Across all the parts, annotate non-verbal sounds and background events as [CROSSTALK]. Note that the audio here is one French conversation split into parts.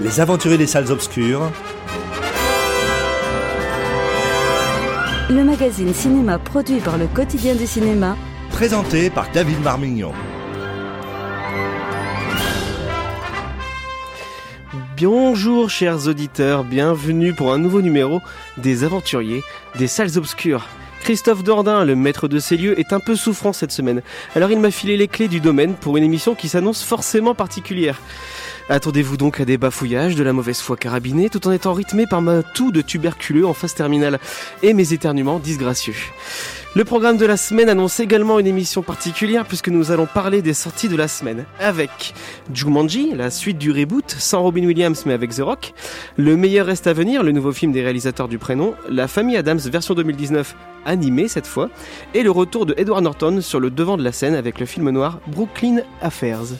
Les aventuriers des salles obscures. Le magazine cinéma produit par le quotidien du cinéma. Présenté par David Marmignon. Bonjour chers auditeurs, bienvenue pour un nouveau numéro des aventuriers des salles obscures. Christophe Dordain, le maître de ces lieux, est un peu souffrant cette semaine. Alors il m'a filé les clés du domaine pour une émission qui s'annonce forcément particulière. Attendez-vous donc à des bafouillages, de la mauvaise foi carabinée, tout en étant rythmé par ma toux de tuberculeux en phase terminale et mes éternuements disgracieux. Le programme de la semaine annonce également une émission particulière puisque nous allons parler des sorties de la semaine avec Jumanji, la suite du reboot, sans Robin Williams mais avec The Rock, Le meilleur reste à venir, le nouveau film des réalisateurs du prénom, La famille Adams version 2019 animée cette fois, et le retour de Edward Norton sur le devant de la scène avec le film noir Brooklyn Affairs.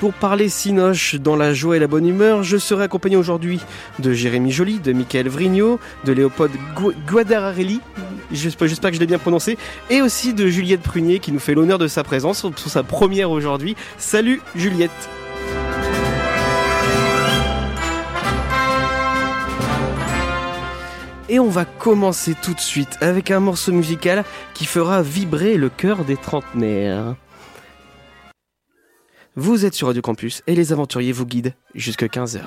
Pour parler Sinoche dans la joie et la bonne humeur, je serai accompagné aujourd'hui de Jérémy Joly, de Michael Vrigno, de Léopold Gu Guadararelli, j'espère que je l'ai bien prononcé, et aussi de Juliette Prunier qui nous fait l'honneur de sa présence pour sa première aujourd'hui. Salut Juliette Et on va commencer tout de suite avec un morceau musical qui fera vibrer le cœur des trentenaires. Vous êtes sur Radio Campus et les aventuriers vous guident jusqu'à 15h.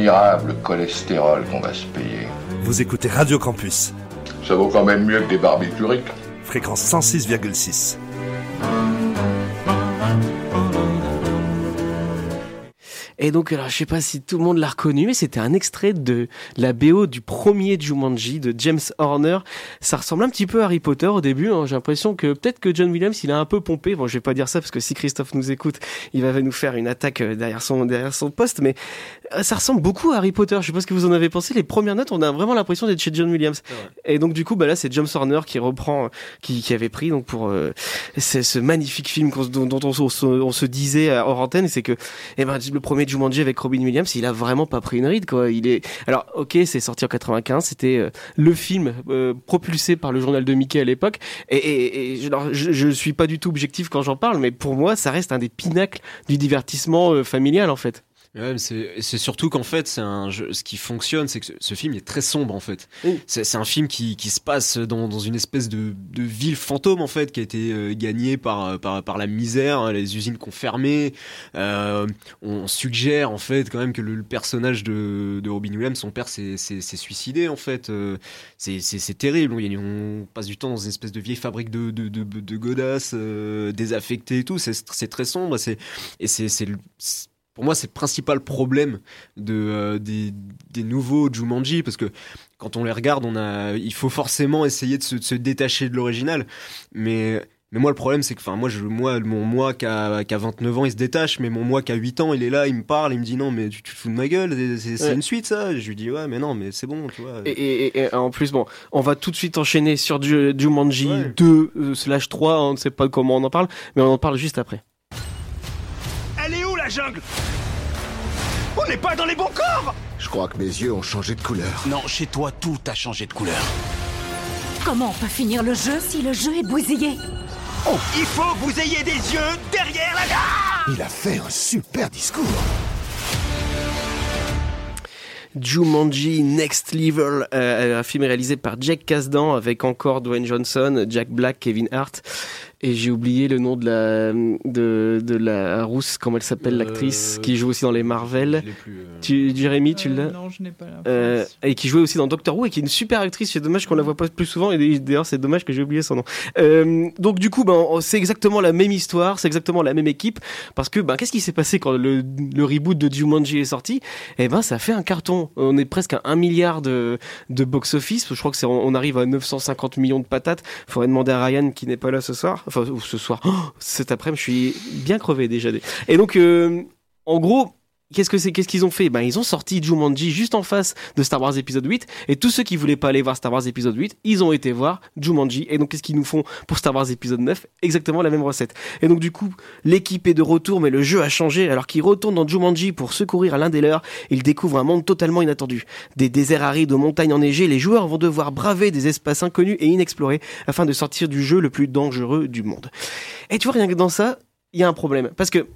L'admirable cholestérol qu'on va se payer. Vous écoutez Radio Campus, Ça vaut quand même mieux que des barbituriques. fréquence 106,6. Et donc, alors, je sais pas si tout le monde l'a reconnu, mais c'était un extrait de la BO du premier Jumanji de James Horner. Ça ressemble un petit peu à Harry Potter au début. hein. J'ai l'impression que peut-être que John Williams, il a un peu pompé. Bon, je vais pas dire ça parce que si Christophe nous écoute, il va nous faire une attaque euh, derrière son derrière son poste. Mais euh, ça ressemble beaucoup à Harry Potter. Je sais pas ce que vous en avez pensé. Les premières notes, on a vraiment l'impression d'être chez John Williams. Et donc du coup, bah là, c'est James Horner qui reprend, qui, qui avait pris donc pour euh, ce magnifique film dont, dont on, se- on se- on se disait hors antenne, c'est que eh ben le premier Jumanji avec Robin Williams, il a vraiment pas pris une ride quoi. Il est alors ok, c'est sorti en 95, c'était euh, le film euh, propulsé par le journal de Mickey à l'époque. Et, je, alors, suis pas du tout objectif quand j'en parle, mais pour moi, ça reste un des pinacles du divertissement euh, familial en fait. Ouais, c'est surtout qu'en fait, c'est un jeu, ce qui fonctionne, c'est que ce, ce film est très sombre en fait. C'est un film qui, qui se passe dans, dans une espèce de, de ville fantôme en fait, qui a été euh, gagnée par, par, par la misère, hein, les usines qu'on fermé. Euh, on suggère en fait quand même que le, le personnage de, de Robin Williams, son père, s'est suicidé en fait. Euh, c'est terrible. On, on passe du temps dans une espèce de vieille fabrique de, de, de, de godasses, euh, désaffectées et tout. C'est très sombre. Et c'est- pour moi, c'est le principal problème de, euh, des, des nouveaux Jumanji, parce que quand on les regarde, on a, il faut forcément essayer de se, de se détacher de l'original. Mais Mais moi, le problème, c'est que, enfin, moi, je, moi, mon moi qui a, qui a 29 ans, il se détache, mais mon moi qui a 8 ans, il est là, il me parle, il me dit non, mais tu tu te fous de ma gueule, c'est Ouais. une suite, ça. Je lui dis ouais, mais non, mais c'est bon, tu vois. Et, et- et en plus, bon, on va tout de suite enchaîner sur du Jumanji Ouais. 2 euh, slash 3, on ne sait pas comment on en parle, mais on en parle juste après. Jungle On n'est pas dans les bons corps Je crois que mes yeux ont changé de couleur. Non, chez toi, tout a changé de couleur. Comment on peut finir le jeu si le jeu est bousillé Il faut que vous ayez des yeux derrière la gare Il a fait un super discours. Jumanji Next Level, euh, un film réalisé par Jack Kasdan avec encore Dwayne Johnson, Jack Black, Kevin Hart. Et j'ai oublié le nom de la, de, de la rousse, comment elle s'appelle, l'actrice, Euh, qui joue aussi dans les Marvel. Plus, euh. Tu, Jérémy, tu Euh, l'as Non, je n'ai pas la Euh, et qui jouait aussi dans Doctor Who et qui est une super actrice. C'est dommage qu'on la voit pas plus souvent. Et d'ailleurs, c'est dommage que j'ai oublié son nom. Euh, donc du coup, ben, c'est exactement la même histoire, c'est exactement la même équipe. Parce que, ben, qu'est-ce qui s'est passé quand le, le reboot de Jumanji est sorti? Eh ben, ça fait un carton. On est presque à 1 milliard de, de box-office. Je crois que c'est, on arrive à 950 millions de patates. Faudrait demander à Ryan qui n'est pas là ce soir. Enfin, ce soir. [GASPS] Cet après-midi, je suis bien crevé déjà. Et donc, euh, en gros, Qu'est-ce que c'est Qu'est-ce qu'ils ont fait? Ben ils ont sorti Jumanji juste en face de Star Wars épisode 8 et tous ceux qui voulaient pas aller voir Star Wars épisode 8, ils ont été voir Jumanji et donc qu'est-ce qu'ils nous font pour Star Wars épisode 9 Exactement la même recette. Et donc du coup, l'équipe est de retour mais le jeu a changé alors qu'ils retournent dans Jumanji pour secourir à l'un des leurs, ils découvrent un monde totalement inattendu. Des déserts arides de montagnes enneigées, les joueurs vont devoir braver des espaces inconnus et inexplorés afin de sortir du jeu le plus dangereux du monde. Et tu vois rien que dans ça, il y a un problème parce que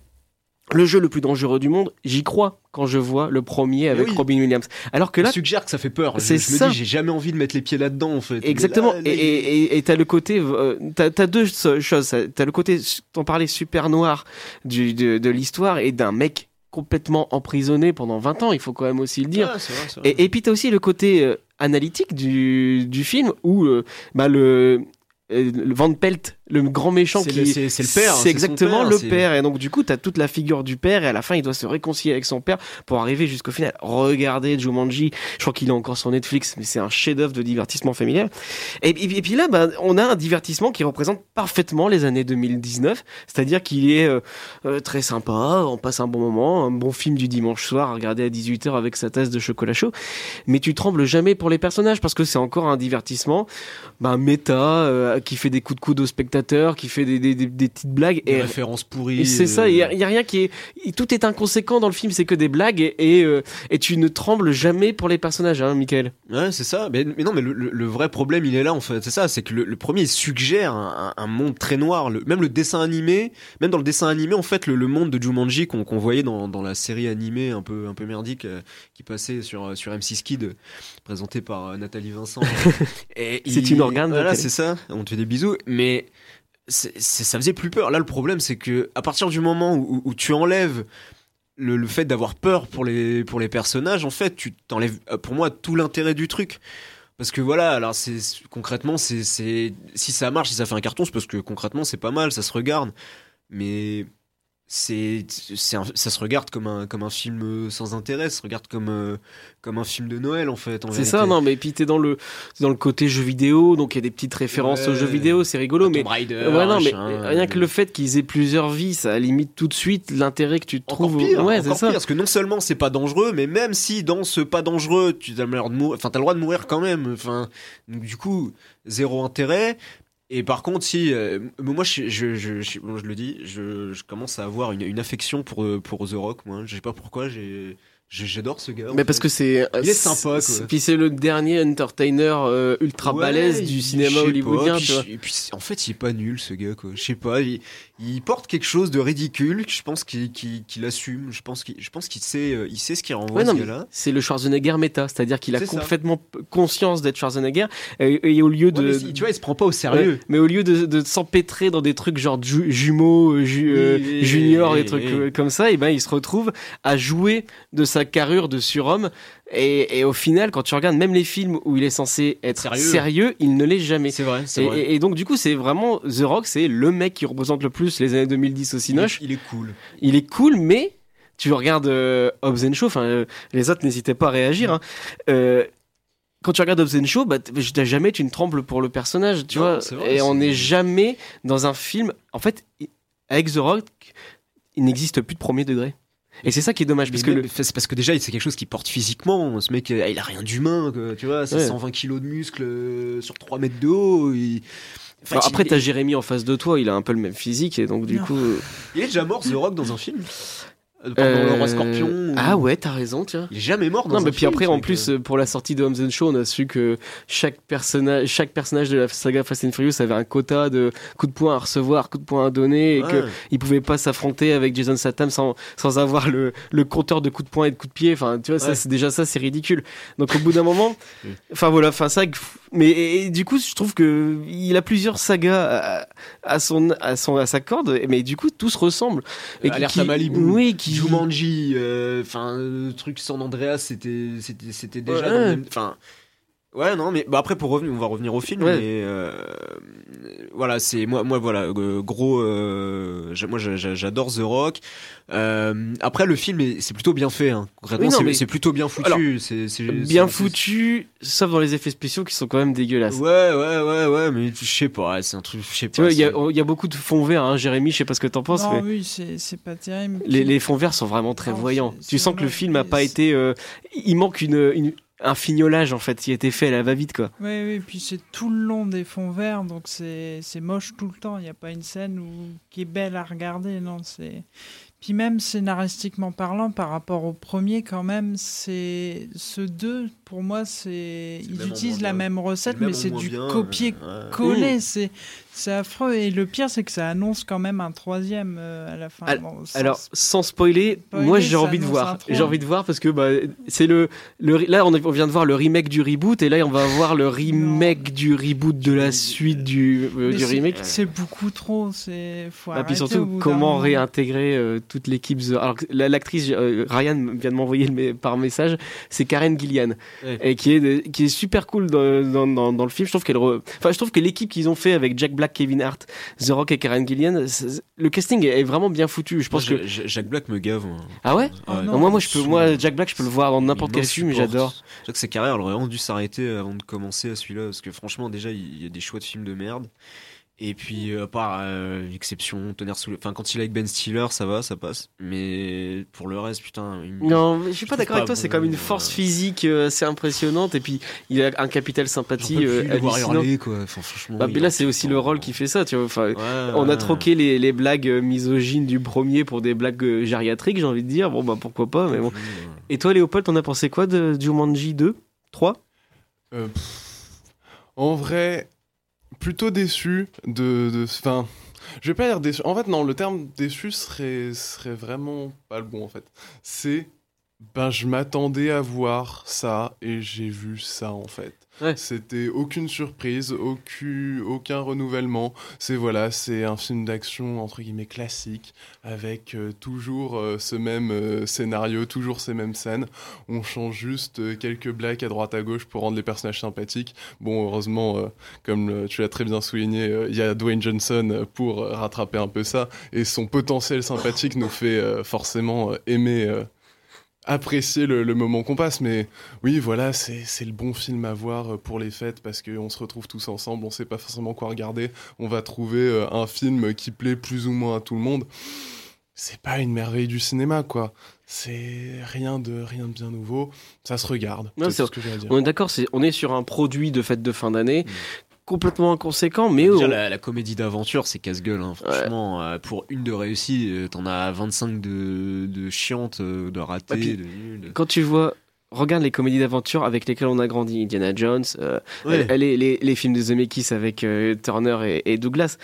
le jeu le plus dangereux du monde, j'y crois quand je vois le premier avec oui. Robin Williams. Alors que là, Il suggère que ça fait peur. Je, c'est je me ça. dis, j'ai jamais envie de mettre les pieds là-dedans, en fait. exactement. Là, Et- là, t'as le côté, euh, t'as deux choses. T'as le côté, t'en parlais super noir du, de, de l'histoire et d'un mec complètement emprisonné pendant 20 ans. Il faut quand même aussi le dire. Ah, c'est vrai. Et, et puis t'as aussi le côté euh, analytique du, du film où euh, bah, le, euh, le Van Pelt, le grand méchant C'est qui le- c'est- le père, c'est c'est exactement père, le père. Et donc du coup t'as toute la figure du père et à la fin il doit se réconcilier avec son père pour arriver jusqu'au final. Regardez Jumanji. Je crois qu'il est encore sur Netflix mais c'est un chef-d'œuvre de divertissement familial. Et, et- et puis là bah, on a un divertissement qui représente parfaitement les années 2019 c'est-à-dire qu'il est euh, euh, très sympa on passe un bon moment un bon film du dimanche soir à regarder à 18h avec sa tasse de chocolat chaud. Mais tu trembles jamais pour les personnages parce que c'est encore un divertissement bah, méta euh, qui fait des coups de coude aux qui fait des, des, des- des petites blagues Des et, références pourries. et c'est ça euh, il y, a il y a rien qui est tout est inconséquent dans le film c'est que des blagues et, et, euh, et tu ne trembles jamais pour les personnages hein Michael Ouais, c'est ça. Mais, mais non, mais le, le- le vrai problème, il est là, en fait. C'est ça, c'est que le, le premier, il suggère un, un- un monde très noir. Le- même le dessin animé, même dans le dessin animé, en fait, le, le monde de Jumanji qu'on voyait dans, dans la série animée un peu, un peu merdique euh, qui passait sur, euh, sur M6 Kid, euh, présentée par euh, Nathalie Vincent. [LAUGHS] C'est une organe, Voilà, c'est ça. On te fait des bisous. Mais ça faisait plus peur. Là, le problème, c'est que à partir du moment où, tu enlèves le, fait d'avoir peur pour les, pour les personnages, en fait, tu t'enlèves, euh, pour moi, tout l'intérêt du truc. Parce que voilà, alors c'est concrètement, c'est si ça marche, si ça fait un carton, c'est parce que concrètement c'est pas mal, ça se regarde. Mais c'est ça se regarde comme un comme un film euh, sans intérêt, ça se regarde comme euh, comme un film de Noël en fait. c'est ça non mais puis t'es dans le dans le côté jeu vidéo donc il y a des petites références aux Ouais. jeux vidéo c'est rigolo mais Tomb Raider, Ouais, non, mais rien que euh, le fait qu'ils aient plusieurs vies, ça limite tout de suite l'intérêt que tu Encore trouves. pire, ouais, c'est encore ça. pire, parce que non seulement c'est pas dangereux, mais même si dans ce pas dangereux, tu as le, malheur de mourir- enfin, t'as le droit de mourir quand même. Enfin, du coup, zéro intérêt. Et par contre, si euh, moi, je, je, je, je, je le dis, je, commence à avoir une, une affection pour euh, pour The Rock. Moi, je sais pas pourquoi, j'ai- j'adore ce gars. Mais fait. parce que c'est. Il est sympa, quoi. Puis c'est le dernier entertainer euh, ultra Ouais, balèze du cinéma hollywoodien, pas, tu vois. Et puis, en fait, il est pas nul, ce gars, quoi. Je sais pas, il, il porte quelque chose de ridicule. Je pense qu'il qu'il qu'il assume. Je pense qu'il sait, euh, il sait ce qu'il renvoie, Ouais, ce gars-là. c'est le Schwarzenegger méta, c'est-à-dire qu'il a ça. complètement conscience d'être Schwarzenegger et, et au lieu de. tu vois, il se prend pas au sérieux. Mais au lieu de, de s'empêtrer dans des trucs genre ju- jumeaux, euh, ju- euh, junior, oui, des trucs euh, comme ça, et ben il se retrouve à jouer de sa carrure de surhomme. Et, et au final, quand tu regardes même les films où il est censé être Sérieux. sérieux, il ne l'est jamais. C'est vrai, c'est Et, vrai. et- et donc du coup, c'est vraiment The Rock, c'est le mec qui représente le plus les années 2010 au Cinoche. il est cool. Il est cool, mais tu regardes euh, Hobbs and Shaw, enfin euh, les autres n'hésitaient pas à réagir. hein. Euh, quand tu regardes Hobbs and Show, bah, t'as jamais tu ne trembles pour le personnage, tu Non, vois. vrai, et on n'est jamais dans un film. En fait, avec The Rock, il n'existe plus de premier degré. Et c'est ça qui est dommage, parce que le, c'est parce que déjà c'est quelque chose qui porte physiquement ce mec euh, il a rien d'humain tu vois c'est Ouais. 120 kilos de muscles euh, sur 3 mètres de haut il... Enfin, Enfin, après, t'as Jérémy en face de toi, il a un peu le même physique, et donc du Non. coup. il est déjà mort The Rock dans un film Euh, euh, le roi scorpion ou- Ah ouais, t'as raison, tiens. il est jamais mort dans Non, mais puis film, après, en plus, euh. euh, pour la sortie de Hobbs and Show, on a su que chaque personnage, chaque personnage de la saga Fast and Furious avait un quota de coups de poing à recevoir, coups de poing à donner, et Ouais. que il pouvait pas s'affronter avec Jason Statham sans, sans avoir le, le compteur de coups de poing et de coups de pied. Enfin, tu vois, ça, c'est déjà ça, c'est ridicule. Donc, au bout d'un moment, [LAUGHS] enfin voilà, enfin ça, mais et- et du coup, je trouve que il a plusieurs sagas à, à son, à son, à sa corde, mais du coup, tous ressemblent. Et Alerte qui- à Malibu, oui, qui Jumanji, euh, enfin le truc San Andreas, c'était c'était c'était déjà Ouais. dans le même- enfin ouais non mais bah après pour revenir on va revenir au film Ouais. mais euh, voilà c'est moi moi voilà euh, gros euh, moi j'a- j'a- j'adore The Rock Euh, après le film est- c'est plutôt bien fait hein. concrètement Oui, c'est- mais- plutôt bien foutu Alors, bien foutu, sauf dans les effets spéciaux qui sont quand même dégueulasses. ouais ouais ouais ouais mais je sais pas c'est un truc je sais pas il y, a- y beaucoup de fonds verts, hein, Jérémy, je sais pas ce que t'en penses, non, mais oui, c'est c'est pas terrible. les, les fonds verts sont vraiment très Non, voyants. Tu sens que le film a pas été. euh, il manque une, une- un fignolage en fait qui a été fait à la va-vite quoi. Oui, oui, puis c'est tout le long des fonds verts, donc c'est moche tout le temps. Il n'y a pas une scène qui est belle à regarder, non. c'est Puis même scénaristiquement parlant, par rapport au premier, quand même, c'est ce deux, pour moi, c'est ils utilisent la bien. même recette, Même mais c'est du copier-coller. ouais. C'est c'est affreux. Et le pire, c'est que ça annonce quand même un troisième euh, à la fin. Al- Bon, sans- Alors sans spoiler, Spoiler, moi j'ai envie de voir. J'ai envie de voir parce que bah, c'est le, le là on, vient de voir le remake du reboot et là on va voir le [LAUGHS] remake du reboot de la suite du, euh, du remake. C'est beaucoup trop. C'est faut Ah, puis surtout, comment réintégrer euh, toute l'équipe The- Alors, l'actrice euh, Ryan vient de m'envoyer par message, c'est Karen Gillian, Ouais. et qui est de- qui est super cool dans, dans, dans, dans le film. Je trouve qu'elle, re- enfin, je trouve que l'équipe qu'ils ont fait avec Jack Black, Kevin Hart, The Rock et Karen Gillian, le casting est vraiment bien foutu. Je pense Moi, que Ja- Ja- Jack Black me gave moi. ah ouais. Non. moi, moi, je peux, moi, Jack Black, je peux le voir dans n'importe quel film, j'adore. Je que sa carrière elle aurait vraiment dû s'arrêter avant de commencer à celui-là parce que franchement déjà il y a des choix de films de merde. Et puis euh, à part euh, exception, tonnerre sous le... enfin quand il est avec Ben Stiller ça va, ça passe. Mais pour le reste putain. il- Non, mais je suis pas d'accord avec toi. C'est bon, comme une euh, force physique euh, assez impressionnante, et puis il a un capital sympathie plus euh, le voir hurler, quoi. Enfin, franchement, Bah, mais là, c'est aussi le rôle qui fait ça, tu vois. Enfin, Ouais, on a troqué les, les blagues euh, misogynes du premier pour des blagues euh, gériatriques, j'ai envie de dire. Bon, bah pourquoi pas, mais bon. Et toi, Léopold, t'en as pensé quoi de Jumanji 2 3 Euh, pff, en vrai, plutôt déçu de. de- Enfin, je vais pas dire déçu. En fait, non, le terme déçu serait, serait vraiment pas le bon, en fait. C'est. Ben, je m'attendais à voir ça et j'ai vu ça, en fait. Ouais. C'était aucune surprise, aucun, aucun renouvellement. C'est voilà, c'est un film d'action entre guillemets classique avec euh, toujours euh, ce même euh, scénario, toujours ces mêmes scènes. On change juste quelques blagues à droite à gauche pour rendre les personnages sympathiques. Bon, heureusement, comme tu l'as très bien souligné, il y a Dwayne Johnson pour rattraper un peu ça. Et son potentiel sympathique nous fait forcément aimer, apprécier le, le moment qu'on passe. Mais oui, voilà, c'est le bon film à voir euh, pour les fêtes parce qu'on se retrouve tous ensemble, on sait pas forcément quoi regarder. On va trouver euh, un film qui plaît plus ou moins à tout le monde. C'est pas une merveille du cinéma, quoi. C'est rien de rien de bien nouveau. Ça se regarde. Non, ce que à dire. On est d'accord, on est sur un produit de fête de fin d'année complètement inconséquent, mais Déjà, on- la, la comédie d'aventure, c'est casse-gueule. hein. Franchement, euh, pour une de réussie, euh, t'en as 25 de, de chiantes, euh, de ratées, Ouais, de quand tu vois. Regarde les comédies d'aventure avec lesquelles on a grandi, Indiana Jones, euh, Ouais. les, les, les films de Zemeckis avec euh, Turner et, et Douglas.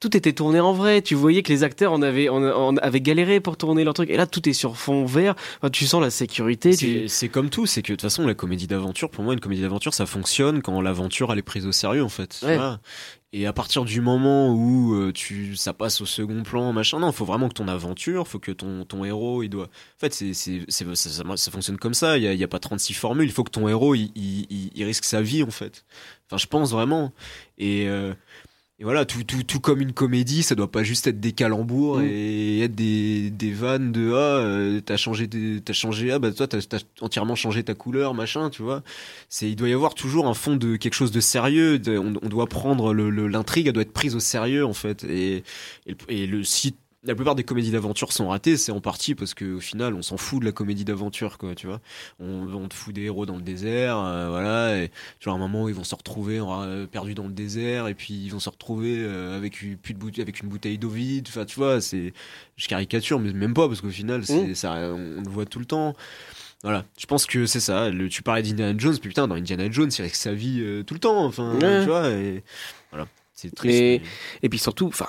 Tout était tourné en vrai. Tu voyais que les acteurs en avaient, en, en avaient galéré pour tourner leur truc. Et là, tout est sur fond vert. Enfin, tu sens la sécurité. C'est comme tout, c'est que de toute façon, la comédie d'aventure, pour moi, une comédie d'aventure, ça fonctionne quand l'aventure, elle est prise au sérieux, en fait. Ouais. Et à partir du moment où euh, tu, ça passe au second plan, machin, non, faut vraiment que ton aventure, faut que ton, ton héros, il doit. En fait, c'est, ça, ça- ça fonctionne comme ça. Il y a, y a pas 36 formules. Il faut que ton héros, il, il, il- il risque sa vie, en fait. Enfin, je pense vraiment. Et, euh, et voilà, tout, tout, tout comme une comédie, ça doit pas juste être des calembours Mm. et être des, des vannes de ah euh, t'as changé t'as changé ah bah toi t'as entièrement changé ta couleur machin tu vois. C'est il doit y avoir toujours un fond de quelque chose de sérieux. de- on, on doit prendre le le- l'intrigue, elle doit être prise au sérieux en fait. Et et, le- et le si la plupart des comédies d'aventure sont ratées, c'est en partie parce que au final, on s'en fout de la comédie d'aventure, quoi, tu vois. On, on te fout des héros dans le désert, euh, voilà, et genre à un moment, ils vont se retrouver euh, perdus dans le désert, et puis ils vont se retrouver euh, avec une, plus de bouteille, avec une bouteille d'eau vide. Enfin, tu vois, c'est, je caricature, mais même pas parce qu'au final, c'est, Mm. ça, on, on le voit tout le temps. Voilà, je pense que c'est ça. Le, tu parlais d'Indiana Jones, puis putain, dans Indiana Jones, il risque sa vie euh, tout le temps. Enfin, Ouais. tu vois, et voilà, c'est triste. Mais- mais- Et puis surtout, enfin,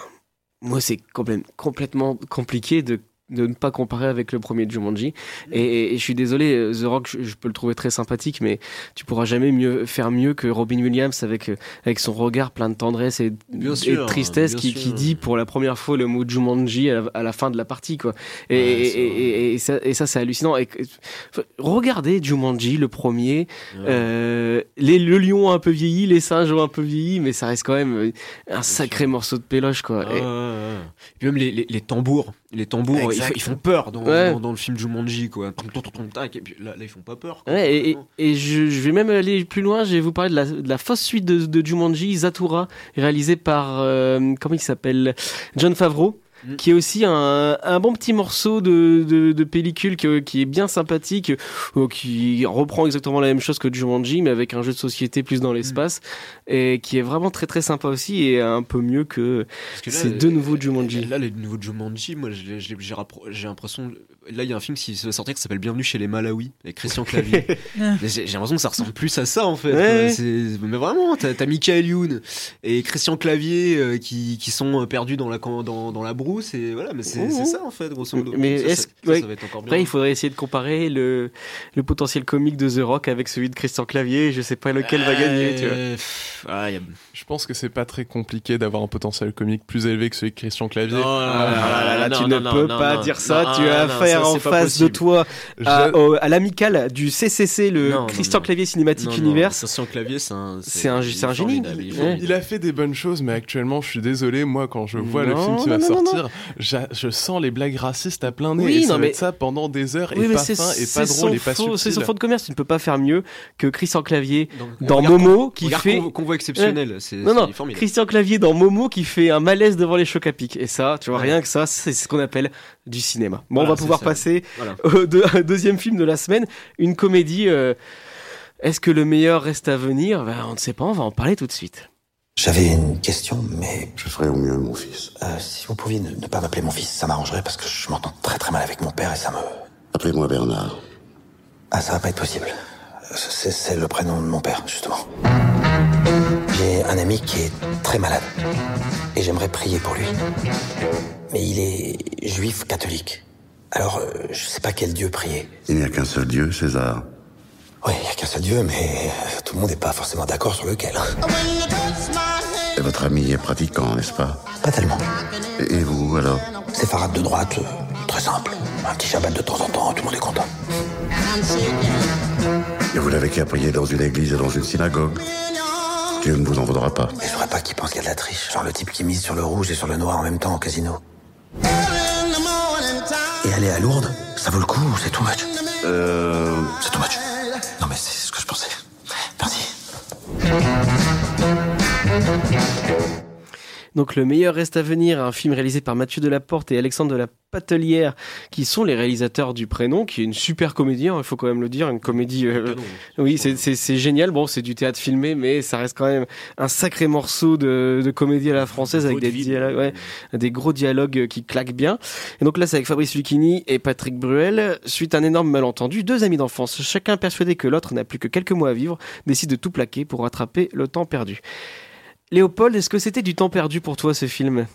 moi c'est complè- complètement compliqué de de ne pas comparer avec le premier Jumanji. Et, et je suis désolé euh, The Rock je, je peux le trouver très sympathique mais tu pourras jamais mieux faire mieux que Robin Williams avec euh, avec son regard plein de tendresse et, Bien et sûr, de tristesse qui, qui dit pour la première fois le mot Jumanji à la, à la fin de la partie quoi. Et, Ouais, ça, et ça c'est hallucinant. Et, regardez Jumanji le premier. Ouais. euh, les, le lion a un peu vieilli, les singes ont un peu vieilli, mais ça reste quand même un sacré morceau de péloche, quoi. Ah, Et- puis même les, les, les tambours, les tambours, ils, font peur dans, Ouais. dans, dans le film Jumanji, quoi. Et puis là, là, ils font pas peur. quoi. Ouais, et, et- et je, je vais même aller plus loin, je vais vous parler de la, de la fausse suite de, de Jumanji, Zatura, réalisée par, euh, comment il s'appelle? John Favreau. Mm. qui est aussi un, un bon petit morceau de, de, de pellicule qui, qui est bien sympathique, euh, qui reprend exactement la même chose que Jumanji, mais avec un jeu de société plus dans l'espace, et qui est vraiment très très sympa aussi, et un peu mieux que que là, ces euh, deux nouveaux Jumanji. Là, les nouveaux Jumanji, moi, j'ai l'impression. Là, il y a un film qui va sortir qui s'appelle Bienvenue chez les Malawi, avec Christian Clavier. [LAUGHS] J'ai l'impression que ça ressemble plus à ça, en fait. Ouais, Mais vraiment, t'as as Michael Youn et Christian Clavier euh, qui, qui sont euh, perdus dans la, dans, dans la brousse, et voilà, mais c'est Mmh. c'est ça, en fait, grosso modo. Mais Ça, est-ce ça, ouais. ça, va être encore bien. Après, il faudrait essayer de comparer le, le potentiel comique de The Rock avec celui de Christian Clavier. Je sais pas lequel va gagner, tu vois. Euh, ah, y a- Je pense que c'est pas très compliqué d'avoir un potentiel comique plus élevé que celui de Christian Clavier. Non, Ah, là, non, tu non, ne non, peux non, pas non. dire ça. Non, tu as non, affaire ça, en face de toi à, Je- au- à l'amical du CCC, le Christian non. Clavier Cinématique Universe. Christian Clavier, c'est un, C'est un- est génie. il est a fait des bonnes choses, mais actuellement, je suis désolé, moi, quand je vois le film qui va sortir, je sens les blagues racistes à plein nez. Oui, et non, ça va mais- être ça pendant des heures, Oui, et pas c'est fin, et c'est pas son drôle, et pas faux- c'est son fond de commerce. Tu ne peux pas faire mieux que Christian Clavier Donc, dans regarde, Momo qui regarde fait. Convo- Convoi exceptionnel, c'est formidable. Christian Clavier dans Momo qui fait un malaise devant les chocs à pic. Et ça, tu vois, rien que ça, c'est ce qu'on appelle du cinéma. Bon, Voilà, on va pouvoir ça. passer Voilà. au deux- [LAUGHS] deuxième film de la semaine, une comédie. euh, Est-ce que le meilleur reste à venir? Ben, On ne sait pas, on va en parler tout de suite. J'avais une question, mais Je ferai au mieux, mon fils. euh, si vous pouviez ne, ne pas m'appeler mon fils, ça m'arrangerait parce que je m'entends très très mal avec mon père et ça me... Appelez-moi Bernard. Ah, ça va pas être possible. C'est c'est le prénom de mon père, justement. J'ai un ami qui est très malade et j'aimerais prier pour lui. Mais il est juif catholique. Alors, euh, je sais pas quel Dieu prier. Il n'y a qu'un seul Dieu, César. Oui, il y a qu'un seul Dieu, mais euh, tout le monde n'est pas forcément d'accord sur lequel. Et votre ami est pratiquant, n'est-ce pas Pas tellement. et, vous, alors Séfarade de droite, euh, très simple. Un petit Shabbat de temps en temps, tout le monde est content. Et vous n'avez qu'à prier dans une église et dans une synagogue. Dieu ne vous en voudra pas. Mais je voudrais pas qu'il pense qu'il y a de la triche. Genre le type qui mise sur le rouge et sur le noir en même temps au casino. Et aller à Lourdes, ça vaut le coup ou c'est too much Euh... C'est too much. Non mais c'est ce que je pensais. Donc le meilleur reste à venir, un film réalisé par Mathieu Delaporte et Alexandre de la Patelière, qui sont les réalisateurs du prénom, qui est une super comédie, hein, il faut quand même le dire, une comédie. euh, Canon. oui, c'est- génial. Bon, c'est du théâtre filmé, mais ça reste quand même un sacré morceau de, de comédie à la française avec des dialogues, ouais, des gros dialogues qui claquent bien. Et donc là, c'est avec Fabrice Lucchini et Patrick Bruel. Suite à un énorme malentendu, deux amis d'enfance, chacun persuadé que l'autre n'a plus que quelques mois à vivre, décident de tout plaquer pour rattraper le temps perdu. Léopold, est-ce que c'était du temps perdu pour toi ce film?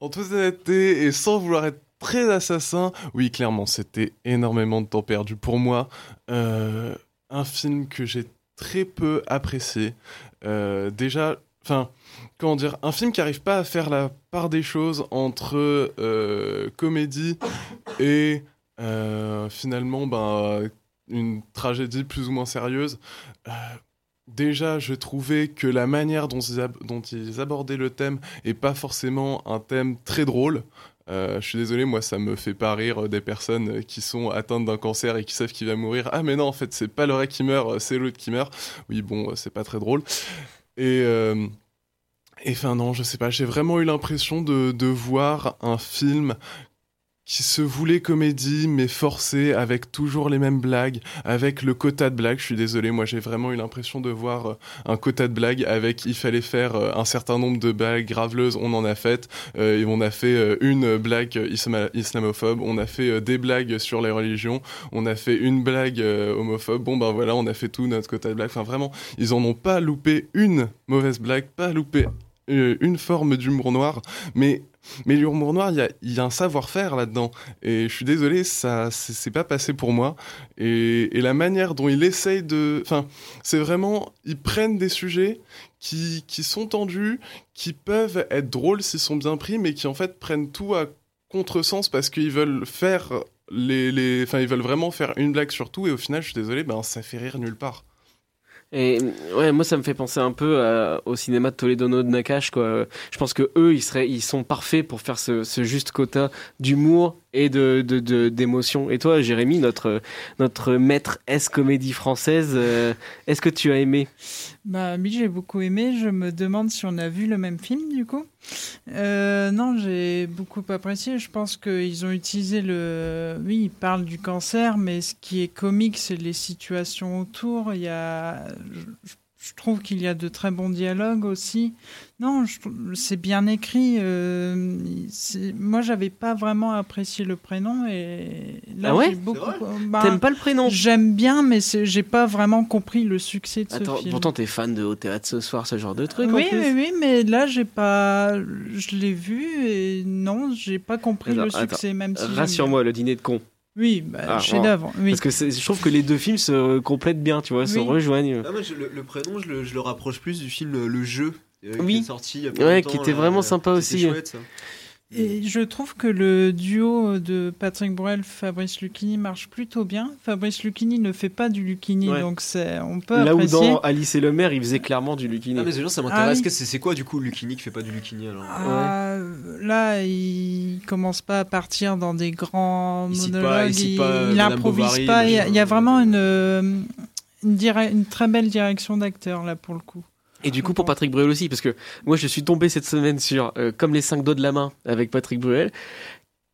En toute honnêteté, et sans vouloir être très assassin, oui, clairement, c'était énormément de temps perdu pour moi. Euh, un film que j'ai très peu apprécié. Euh, déjà, enfin, comment dire, un film qui arrive pas à faire la part des choses entre euh, comédie et finalement, ben, une tragédie plus ou moins sérieuse. Déjà, je trouvais que la manière dont ils, abordaient le thème est pas forcément un thème très drôle. Euh, je suis désolé, moi, ça me fait pas rire euh, des personnes qui sont atteintes d'un cancer et qui savent qu'il va mourir. Ah, mais non, en fait, c'est pas le vrai qui meurt, euh, c'est l'autre qui meurt. Oui, bon, c'est pas très drôle. Et, euh, et enfin, non, je sais pas, j'ai vraiment eu l'impression de voir un film qui se voulait comédie, mais forcé, avec toujours les mêmes blagues, avec le quota de blagues. Je suis désolé, moi j'ai vraiment eu l'impression de voir euh, un quota de blagues avec il fallait faire euh, un certain nombre de blagues graveleuses, on en a fait, euh, on a fait une blague islamophobe, on a fait des blagues sur les religions, on a fait une blague homophobe. Bon ben voilà, on a fait tout notre quota de blagues. Enfin vraiment, ils en ont pas loupé une mauvaise blague, pas loupé une forme d'humour noir, mais mais l'humour noir, il y a, un savoir-faire là-dedans. Et je suis désolé, ça, c'est pas passé pour moi. Et, et la manière dont il essaye de, enfin, c'est vraiment, ils prennent des sujets qui, qui sont tendus, qui peuvent être drôles s'ils sont bien pris, mais qui en fait prennent tout à contresens parce qu'ils veulent faire les, les, enfin, ils veulent vraiment faire une blague sur tout. Et au final, je suis désolé, ben, ça fait rire nulle part. Et ouais, moi ça me fait penser un peu à- au cinéma de Toledo de Nakash quoi. Je pense que eux ils seraient ils sont parfaits pour faire ce, ce juste quota d'humour et de d'émotion. et toi Jérémy notre notre maître S comédie française, euh, est-ce que tu as aimé? Bah oui, j'ai beaucoup aimé. Je me demande si on a vu le même film du coup. Euh, non, j'ai beaucoup apprécié. Je pense qu'ils ont utilisé le. Oui, ils parlent du cancer, mais ce qui est comique, c'est les situations autour. Il y a. je trouve qu'il y a de très bons dialogues aussi. Non, c'est bien écrit. euh, moi, j'avais pas vraiment apprécié le prénom et là, Ah ouais j'ai beaucoup. bah, T'aimes pas le prénom? J'aime bien, mais j'ai pas vraiment compris le succès de Attends, ce film. pourtant t'es fan de Au théâtre ce soir, ce genre de truc Oui, en plus. oui, oui, mais là, j'ai pas. Je l'ai vu et non, j'ai pas compris Attends, le succès, attends. même si. Rassure-moi, le dîner de con. Oui, bah, Ah, chef-d'œuvre. Oui. Parce que c'est- je trouve que les deux films se complètent bien, tu vois, se rejoignent. Ah, moi, je- le, le prénom, je le, je le rapproche plus du film Le Jeu. euh, qui est sorti il y a pas Ouais, longtemps, qui était là, vraiment euh, sympa aussi. chouette, ça. Et je trouve que le duo de Patrick Bruel, Fabrice Lucchini marche plutôt bien. Fabrice Lucchini ne fait pas du Lucchini, Ouais. donc c'est on peut Là où dans Alice et le maire, il faisait clairement du Lucchini. Ah, mais c'est genre, ça Ah m'intéresse. oui. que c'est c'est quoi du coup Lucchini qui fait pas du Lucchini alors? Ah, Là, il commence pas à partir dans des grands Il cite pas- monologues. il cite il, pas il improvise Bovary, pas. Il y, a, machin. il y a vraiment une, euh, une, dire- une très belle direction d'acteur là pour le coup. Et du coup, pour Patrick Bruel aussi, parce que moi, je suis tombé cette semaine sur euh, Comme les cinq doigts de la main avec Patrick Bruel.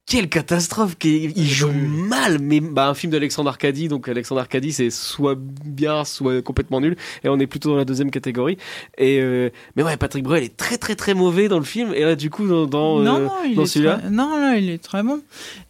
Quelle catastrophe qu'il il joue mal, mais bah, un film d'Alexandre Arcadi, donc Alexandre Arcadi c'est soit bien, soit complètement nul, et on est plutôt dans la deuxième catégorie. Et euh, mais ouais, Patrick Bruel est très très très mauvais dans le film, et là du coup dans, dans, non, euh, non, il dans est celui-là, très- non, là, il est très bon.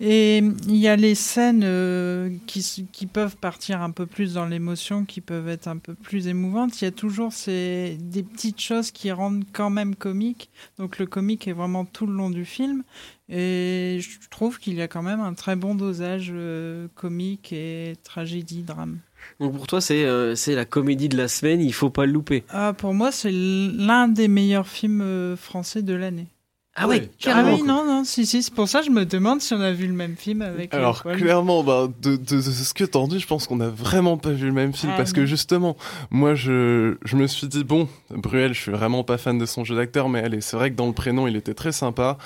Et il y a les scènes euh, qui, qui peuvent partir un peu plus dans l'émotion, qui peuvent être un peu plus émouvantes. Il y a toujours ces, des petites choses qui rendent quand même comique. Donc le comique est vraiment tout le long du film. Et je trouve qu'il y a quand même un très bon dosage euh, comique et tragédie, drame. donc pour toi c'est euh, c'est la comédie de la semaine, il faut pas le louper. Ah, pour moi, c'est l'un des meilleurs films euh, français de l'année. Ah ouais, Ah carrément. oui, non, non, si, si, c'est pour ça que je me demande si on a vu le même film avec. Alors Léopold. clairement, bah, de, de- de ce que t'en dis, je pense qu'on a vraiment pas vu le même film Ah, parce non. que justement, moi je, je me suis dit bon, Bruel, je suis vraiment pas fan de son jeu d'acteur, mais allez, c'est vrai que dans le prénom, il était très sympa.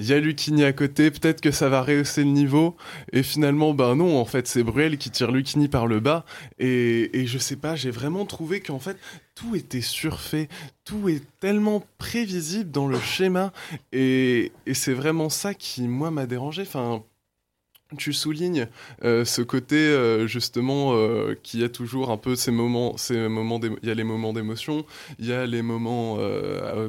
Il y a Lucchini à côté, peut-être que ça va rehausser le niveau. Et finalement, ben non, en fait, c'est Bruel qui tire Lucchini par le bas. Et, et je sais pas, j'ai vraiment trouvé qu'en fait, tout était surfait. Tout est tellement prévisible dans le schéma. Et, et c'est vraiment ça qui, moi, m'a dérangé. Enfin, tu soulignes euh, ce côté euh, justement euh, qu'il y a toujours un peu ces moments, ces moments, il y a les moments d'émotion, il y a les moments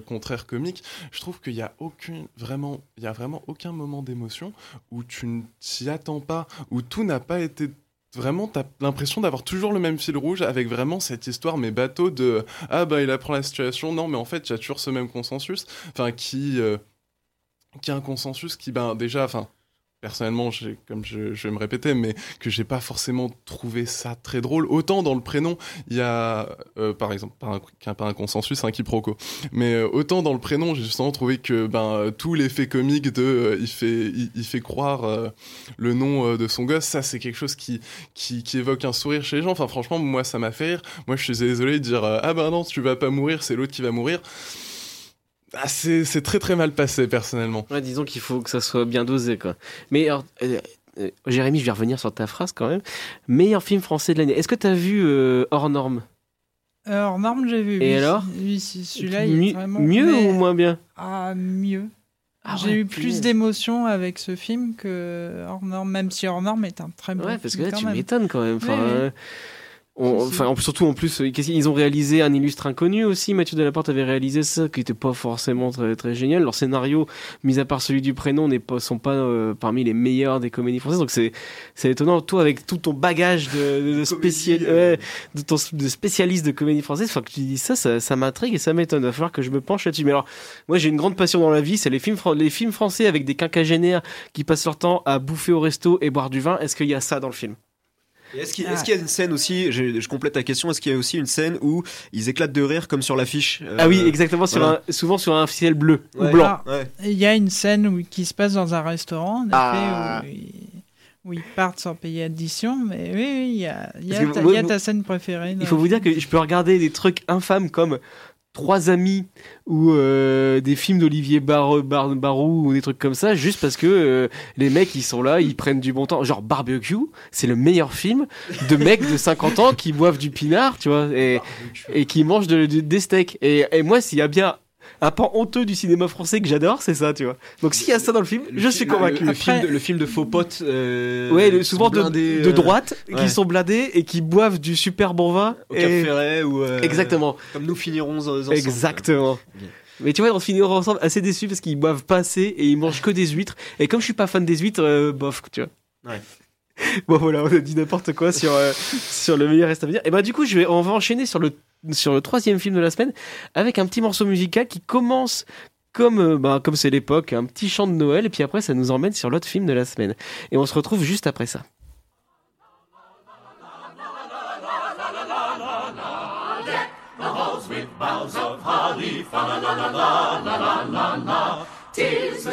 contraires comiques. Je trouve qu'il y a aucune vraiment, il y a vraiment aucun moment d'émotion où tu ne t'y attends pas, où tout n'a pas été Vraiment, t'as l'impression d'avoir toujours le même fil rouge avec vraiment cette histoire, mais bateau de ah bah il apprend la situation. Non, mais en fait, il y a toujours ce même consensus, enfin qui, qui a un consensus qui, ben déjà, enfin, personnellement, comme je, je vais me répéter, mais que j'ai pas forcément trouvé ça très drôle. Autant dans le prénom, il y a, euh, par exemple, pas un, pas un consensus, un quiproquo, mais euh, autant dans le prénom, j'ai justement trouvé que ben euh, tout l'effet comique de euh, il fait il, il fait croire euh, le nom euh, de son gosse, ça c'est quelque chose qui, qui qui évoque un sourire chez les gens. Enfin franchement, moi ça m'a fait rire. Moi je suis désolé de dire ah ben non, tu vas pas mourir, c'est l'autre qui va mourir. Ah, c'est très très mal passé personnellement. Ouais, disons qu'il faut que ça soit bien dosé, quoi. Mais alors, euh, euh, Jérémy, je vais revenir sur ta phrase quand même. Meilleur film français de l'année. Est-ce que tu as vu euh, Hors Norme? Euh, Hors norme, j'ai vu. Et oui, alors? Oui, si, celui-là, il est Mieux- vraiment. Mieux mais- ou moins bien? Ah, mieux. Ah J'ai ouais, eu plus d'émotions avec ce film que Hors norme, même si Hors norme est un très bon Ouais, parce que film là, quand tu m'étonnes quand même. Enfin, Euh, enfin, en- surtout en plus, euh, ils ont réalisé un illustre inconnu aussi. Mathieu Delaporte avait réalisé ça, qui était pas forcément très, très génial. Leur scénario, mis à part celui du prénom, n'est pas, sont pas euh, parmi les meilleurs des comédies françaises. Donc c'est, c'est étonnant. Toi, avec tout ton bagage de, de, de spécial, ouais, de, ton, de spécialiste de comédie française, enfin que tu dis ça, ça, ça m'intrigue et ça m'étonne. Il va falloir que je me penche là-dessus. Mais alors, moi, j'ai une grande passion dans la vie, c'est les films, les films français avec des quinquagénaires qui passent leur temps à bouffer au resto et boire du vin. Est-ce qu'il y a ça dans le film? Est-ce qu'il est-ce qu'il y a une scène aussi, je, je complète ta question, est-ce qu'il y a aussi une scène où ils éclatent de rire comme sur l'affiche euh, Ah oui, exactement, sur voilà. un, souvent sur un ciel bleu Ouais. ou blanc. Ah, Il y a une scène où, qui se passe dans un restaurant, en effet, Ah. où, ils, où ils partent sans payer addition. Mais oui, oui, il y a, y y ta scène préférée. Il faut vous dire que je peux regarder des trucs infâmes comme Trois amis ou euh, des films d'Olivier Bar Bar- Barou ou des trucs comme ça, juste parce que euh, les mecs ils sont là, ils prennent du bon temps. Genre Barbecue, c'est le meilleur film de mecs de 50 ans qui boivent du pinard, tu vois, et, et qui mangent de- de- des steaks. Et, et moi, s'il y a bien un pan honteux du cinéma français que j'adore, c'est ça, tu vois. Donc s'il y a ça dans le film, je suis convaincu. Le, le film de, le film de faux potes. euh, Ouais, le- souvent sont de, de euh, droite, ouais. qui sont blindés et qui boivent du super bon vin. au Cap et- Ferret ou euh, Exactement. Comme nous finirons ensemble. Exactement. Mais tu vois, on finira ensemble assez déçus parce qu'ils boivent pas assez et ils mangent que des huîtres. Et comme je suis pas fan des huîtres, euh, bof, tu vois. Ouais. [LAUGHS] Bon voilà, on a dit n'importe quoi sur, euh, sur le meilleur reste à venir. Et bah du coup, je vais, on va enchaîner sur le, sur le troisième film de la semaine avec un petit morceau musical qui commence comme euh, bah, comme c'est l'époque, un petit chant de Noël et puis après ça nous emmène sur l'autre film de la semaine. Et on se retrouve juste après ça.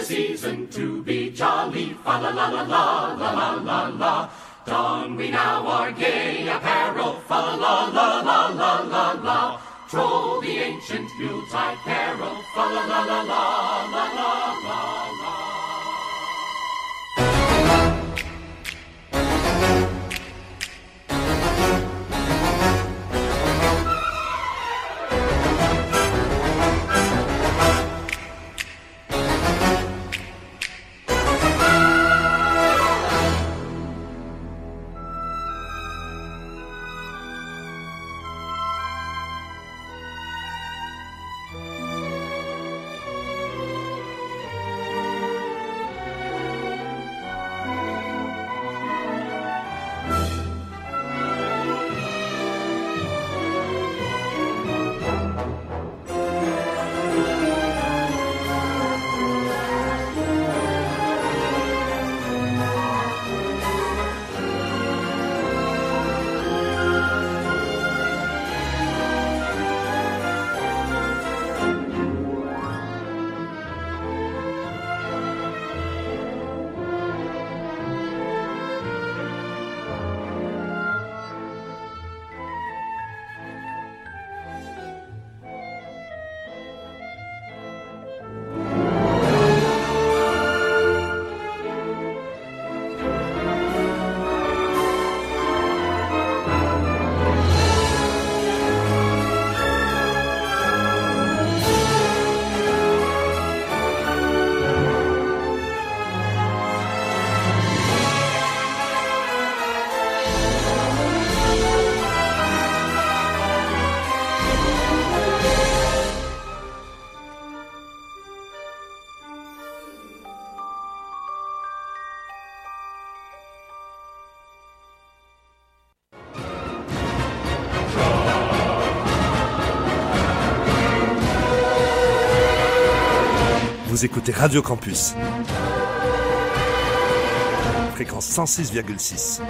Season to be jolly, fa la la la la la la la la. Don we now our gay apparel, fa la la la la la la. Troll the ancient Yuletide carol, fa la la la la la la Vous écoutez Radio Campus. fréquence 106,6.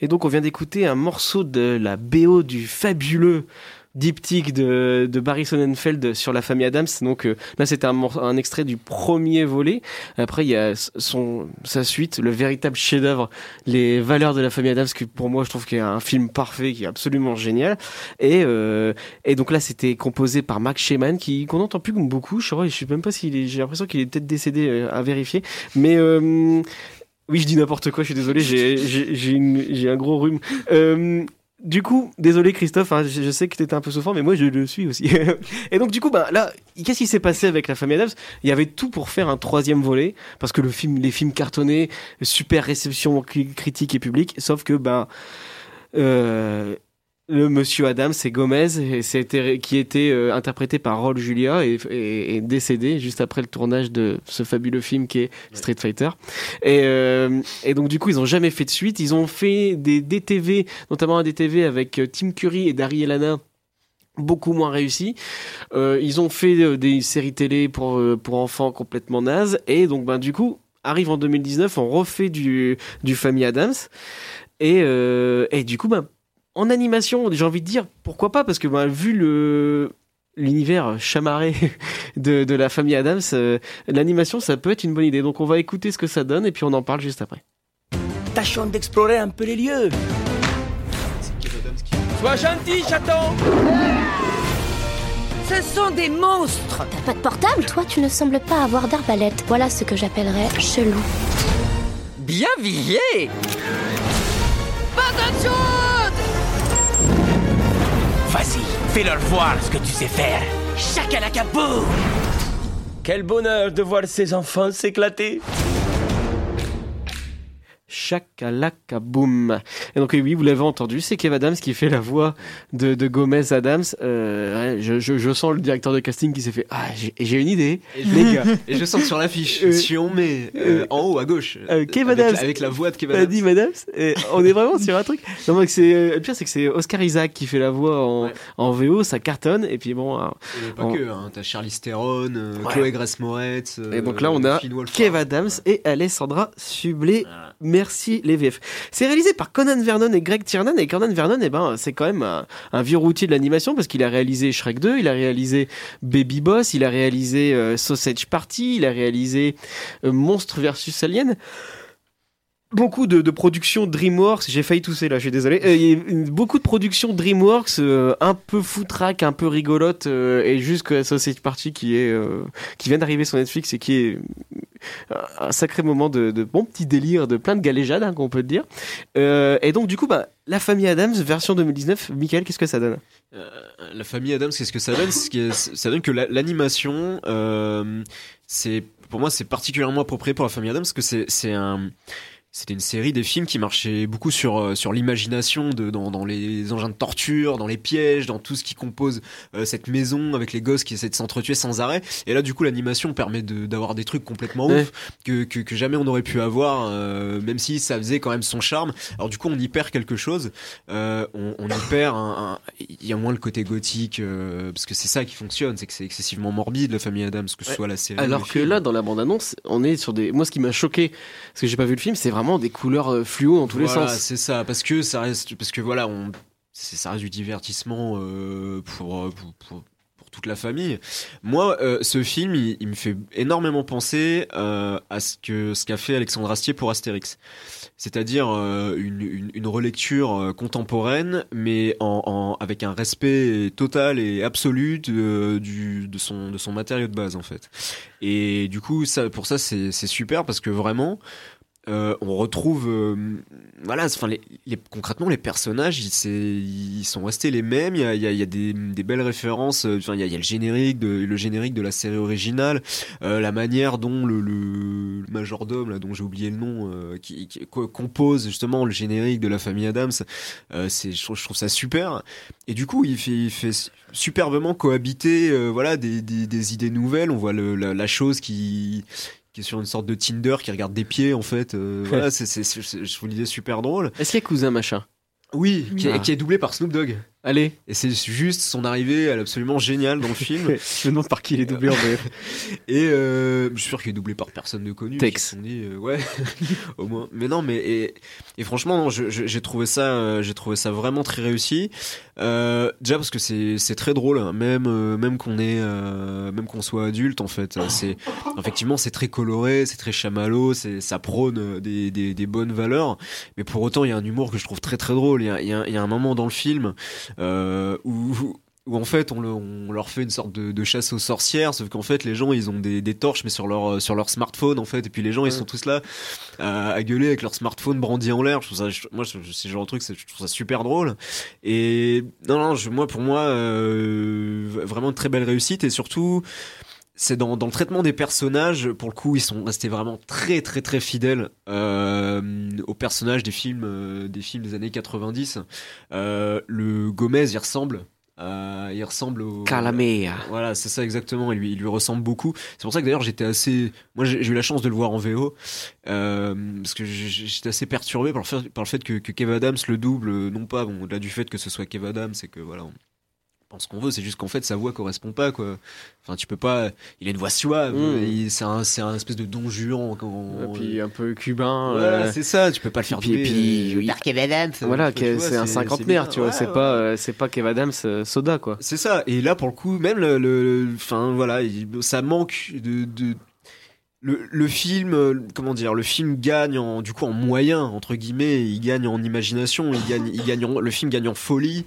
Et donc on vient d'écouter un morceau de la BO du fabuleux diptyque de, de Barry Sonnenfeld sur la famille Adams. Donc euh, là, c'était un, un extrait du premier volet. Après, il y a son, sa suite, le véritable chef-d'œuvre, les valeurs de la famille Adams, que pour moi, je trouve qu'il y a un film parfait, qui est absolument génial. Et, euh, et donc là, c'était composé par Max Sheman, qui qu'on n'entend plus beaucoup. Je crois, je sais même pas s'il est. J'ai l'impression qu'il est peut-être décédé euh, à vérifier. Mais euh, oui, je dis n'importe quoi. Je suis désolé. J'ai un gros rhume. Euh, du coup, désolé Christophe, hein, je, sais que tu étais un peu souffrant, mais moi je le suis aussi. [LAUGHS] et donc du coup, bah, là, qu'est-ce qui s'est passé avec la famille Adams? Il y avait tout pour faire un troisième volet, parce que le film, les films cartonnés, super réception cri- critique et publique, sauf que bah, euh, le monsieur Adams, c'est Gomez, et c'était, qui était euh, interprété par Raul Julia et, et- et décédé juste après le tournage de ce fabuleux film qui est Street Fighter. Et, euh, et donc du coup, ils ont jamais fait de suite. Ils ont fait des DTV, notamment un DTV avec euh, Tim Curry et Daryl Hannah beaucoup moins réussi. Euh, ils ont fait euh, des séries télé pour euh, pour enfants complètement nazes et donc ben du coup arrive en 2019, on refait du du Family Adams et euh, et du coup ben en animation, j'ai envie de dire pourquoi pas parce que ben vu le l'univers chamarré [LAUGHS] de, de la famille Adams, euh, l'animation ça peut être une bonne idée. Donc on va écouter ce que ça donne et puis on en parle juste après. Tâchons d'explorer un peu les lieux. Sois gentil, chaton Ce sont des monstres T'as pas de portable Toi, tu ne sembles pas avoir d'arbalète. Voilà ce que j'appellerais chelou. Bien visé Patate Vas-y, fais-leur voir ce que tu sais faire. Chakalakabou Quel bonheur de voir ces enfants s'éclater. Chakalakaboum. Et donc oui, vous l'avez entendu, c'est Kev Adams qui fait la voix de, de Gomez Adams. Euh, je, je, je sens le directeur de casting qui s'est fait Ah, j'ai une idée, Et je, les gars. [LAUGHS] et je sens que sur l'affiche, Euh, si on met euh, en haut à gauche, Euh, Kev avec, Adams. la- avec la voix de Kev Adams, dit Adams et on est vraiment sur un truc. Non, mais c'est euh, le pire, c'est que c'est Oscar Isaac qui fait la voix en, en VO, ça cartonne. Et puis bon, alors, et pas que, hein, t'as Charlie Theron, euh, Ouais. Chloé Grace Moretz, euh, Et donc là, on a. Kev Adams et Alessandra Sublet. Merci les VF. C'est réalisé par Conan Vernon et Greg Tiernan. Et Conan Vernon, eh ben, c'est quand même un, vieux routier de l'animation parce qu'il a réalisé Shrek 2, il a réalisé Baby Boss, il a réalisé euh, Sausage Party, il a réalisé euh, Monstre versus Alien. Beaucoup de, productions DreamWorks, j'ai failli tousser là, je suis désolé. Euh, beaucoup de productions DreamWorks, euh, un peu foutraque, un peu rigolote, euh, et juste que Sausage Party qui est qui vient d'arriver sur Netflix et qui est un sacré moment de, bon petit délire, de plein de galéjades, hein, qu'on peut dire. Et donc, du coup, bah, La famille Adams, version 2019, Michael, qu'est-ce que ça donne? La famille Adams, qu'est-ce que ça donne? Ça donne que la- l'animation, pour moi, c'est particulièrement approprié pour la famille Adams parce que c'est un c'était une série des films qui marchait beaucoup sur euh, sur l'imagination de dans, dans les engins de torture, dans les pièges, dans tout ce qui compose euh, cette maison avec les gosses qui essaient de s'entretuer sans arrêt. Et là, du coup, l'animation permet de- d'avoir des trucs complètement Ouais. ouf que, que que jamais on aurait pu avoir, euh, même si ça faisait quand même son charme. Alors du coup, on y perd quelque chose. Euh, on, on y perd un, il y a moins le côté gothique euh, parce que c'est ça qui fonctionne, c'est que c'est excessivement morbide la famille Adams, que ce soit la série. Alors que film. là, dans la bande-annonce, on est sur des. Moi, ce qui m'a choqué, parce que j'ai pas vu le film, c'est vraiment des couleurs euh, fluo dans tous les sens. c'est ça, parce que ça reste, parce que voilà, on, c'est- ça reste du divertissement euh, pour, euh, pour, pour, pour toute la famille. Moi, euh, ce film, il, il me fait énormément penser euh, à ce que ce qu'a fait Alexandre Astier pour Astérix, c'est-à-dire euh, une, une, une relecture contemporaine, mais en, en- avec un respect total et absolu de, du, de son de son matériau de base en fait. Et du coup, ça, pour ça, c'est c'est super parce que vraiment. Euh, on retrouve euh, voilà enfin les, les- concrètement les personnages ils, ils sont restés les mêmes. Il y a, y a- y a des, des belles références euh, enfin il y a, y a le générique de le générique de la série originale euh, la manière dont le, le, le majordome là dont j'ai oublié le nom euh, qui, qui co- compose justement le générique de la famille Adams euh, c'est je, je trouve ça super. Et du coup il fait, il fait superbement cohabiter voilà des, des, des idées nouvelles. On voit le, la chose qui qui est sur une sorte de Tinder qui regarde des pieds en fait euh, voilà c'est c'est c'est- je trouve l'idée super drôle. Est-ce qu'il y a cousin machin? Oui. qui, est- Ah. qui est doublé par Snoop Dogg Allez. Et c'est juste son arrivée, elle est absolument géniale dans le film. [LAUGHS] je me demande par qui il est doublé en VF. [LAUGHS] Et euh, je suis sûr qu'il est doublé par personne de connu. Tex. Sont dit, euh, ouais, [LAUGHS] au moins. Mais non, mais et, et franchement, j'ai trouvé ça, euh, j'ai trouvé ça vraiment très réussi. Euh, déjà parce que c'est c'est très drôle, hein, même même qu'on est même qu'on soit adulte en fait. C'est effectivement c'est très coloré, c'est très chamallow, c'est ça prône des, des des bonnes valeurs. Mais pour autant, il y a un humour que je trouve très très drôle. Il y a il y a, il y a un moment dans le film euh, où où en fait on, le- on leur fait une sorte de, de chasse aux sorcières, sauf qu'en fait les gens ils ont des, des torches mais sur leur euh, sur leur smartphone en fait, et puis les gens ils sont tous là à, à gueuler avec leur smartphone brandi en l'air. Je trouve ça, je- moi c'est genre de truc, je trouve ça super drôle. Et non non, je, moi pour moi euh, vraiment une très belle réussite et surtout c'est dans, dans le traitement des personnages, pour le coup, ils sont restés vraiment très très très fidèles euh, aux personnages des films euh, des films des années 90. Euh, le Gomez, il ressemble. euh, il ressemble au Calamea. Voilà, c'est ça exactement. Il lui, il lui ressemble beaucoup. C'est pour ça que d'ailleurs j'étais assez. Moi, j'ai eu la chance de le voir en VO euh, parce que j'étais assez perturbé par le fait, par le fait que, que Kev Adams le double. Non pas bon, au-delà du fait que ce soit Kev Adams, c'est que voilà. Pense qu'on veut, c'est juste qu'en fait sa voix correspond pas quoi. Enfin, tu peux pas. Il a une voix suave. Mm. il- C'est un, c'est un espèce de don juan. Quand, Et puis un peu cubain. Voilà, euh, c'est ça. Tu peux pas le faire puis- puis- euh, Kev Adams. Voilà, c'est un cinquantenaire, c'est tu vois. c'est Ouais, pas, euh, c'est pas Kev Adams euh, soda, quoi. C'est ça. Et là, pour le coup, même le, le- enfin voilà, il- ça manque de, de le, le film, euh, comment dire, le film gagne en, du coup en moyen entre guillemets, il gagne en imagination, il gagne, il gagne en- le film gagne en folie.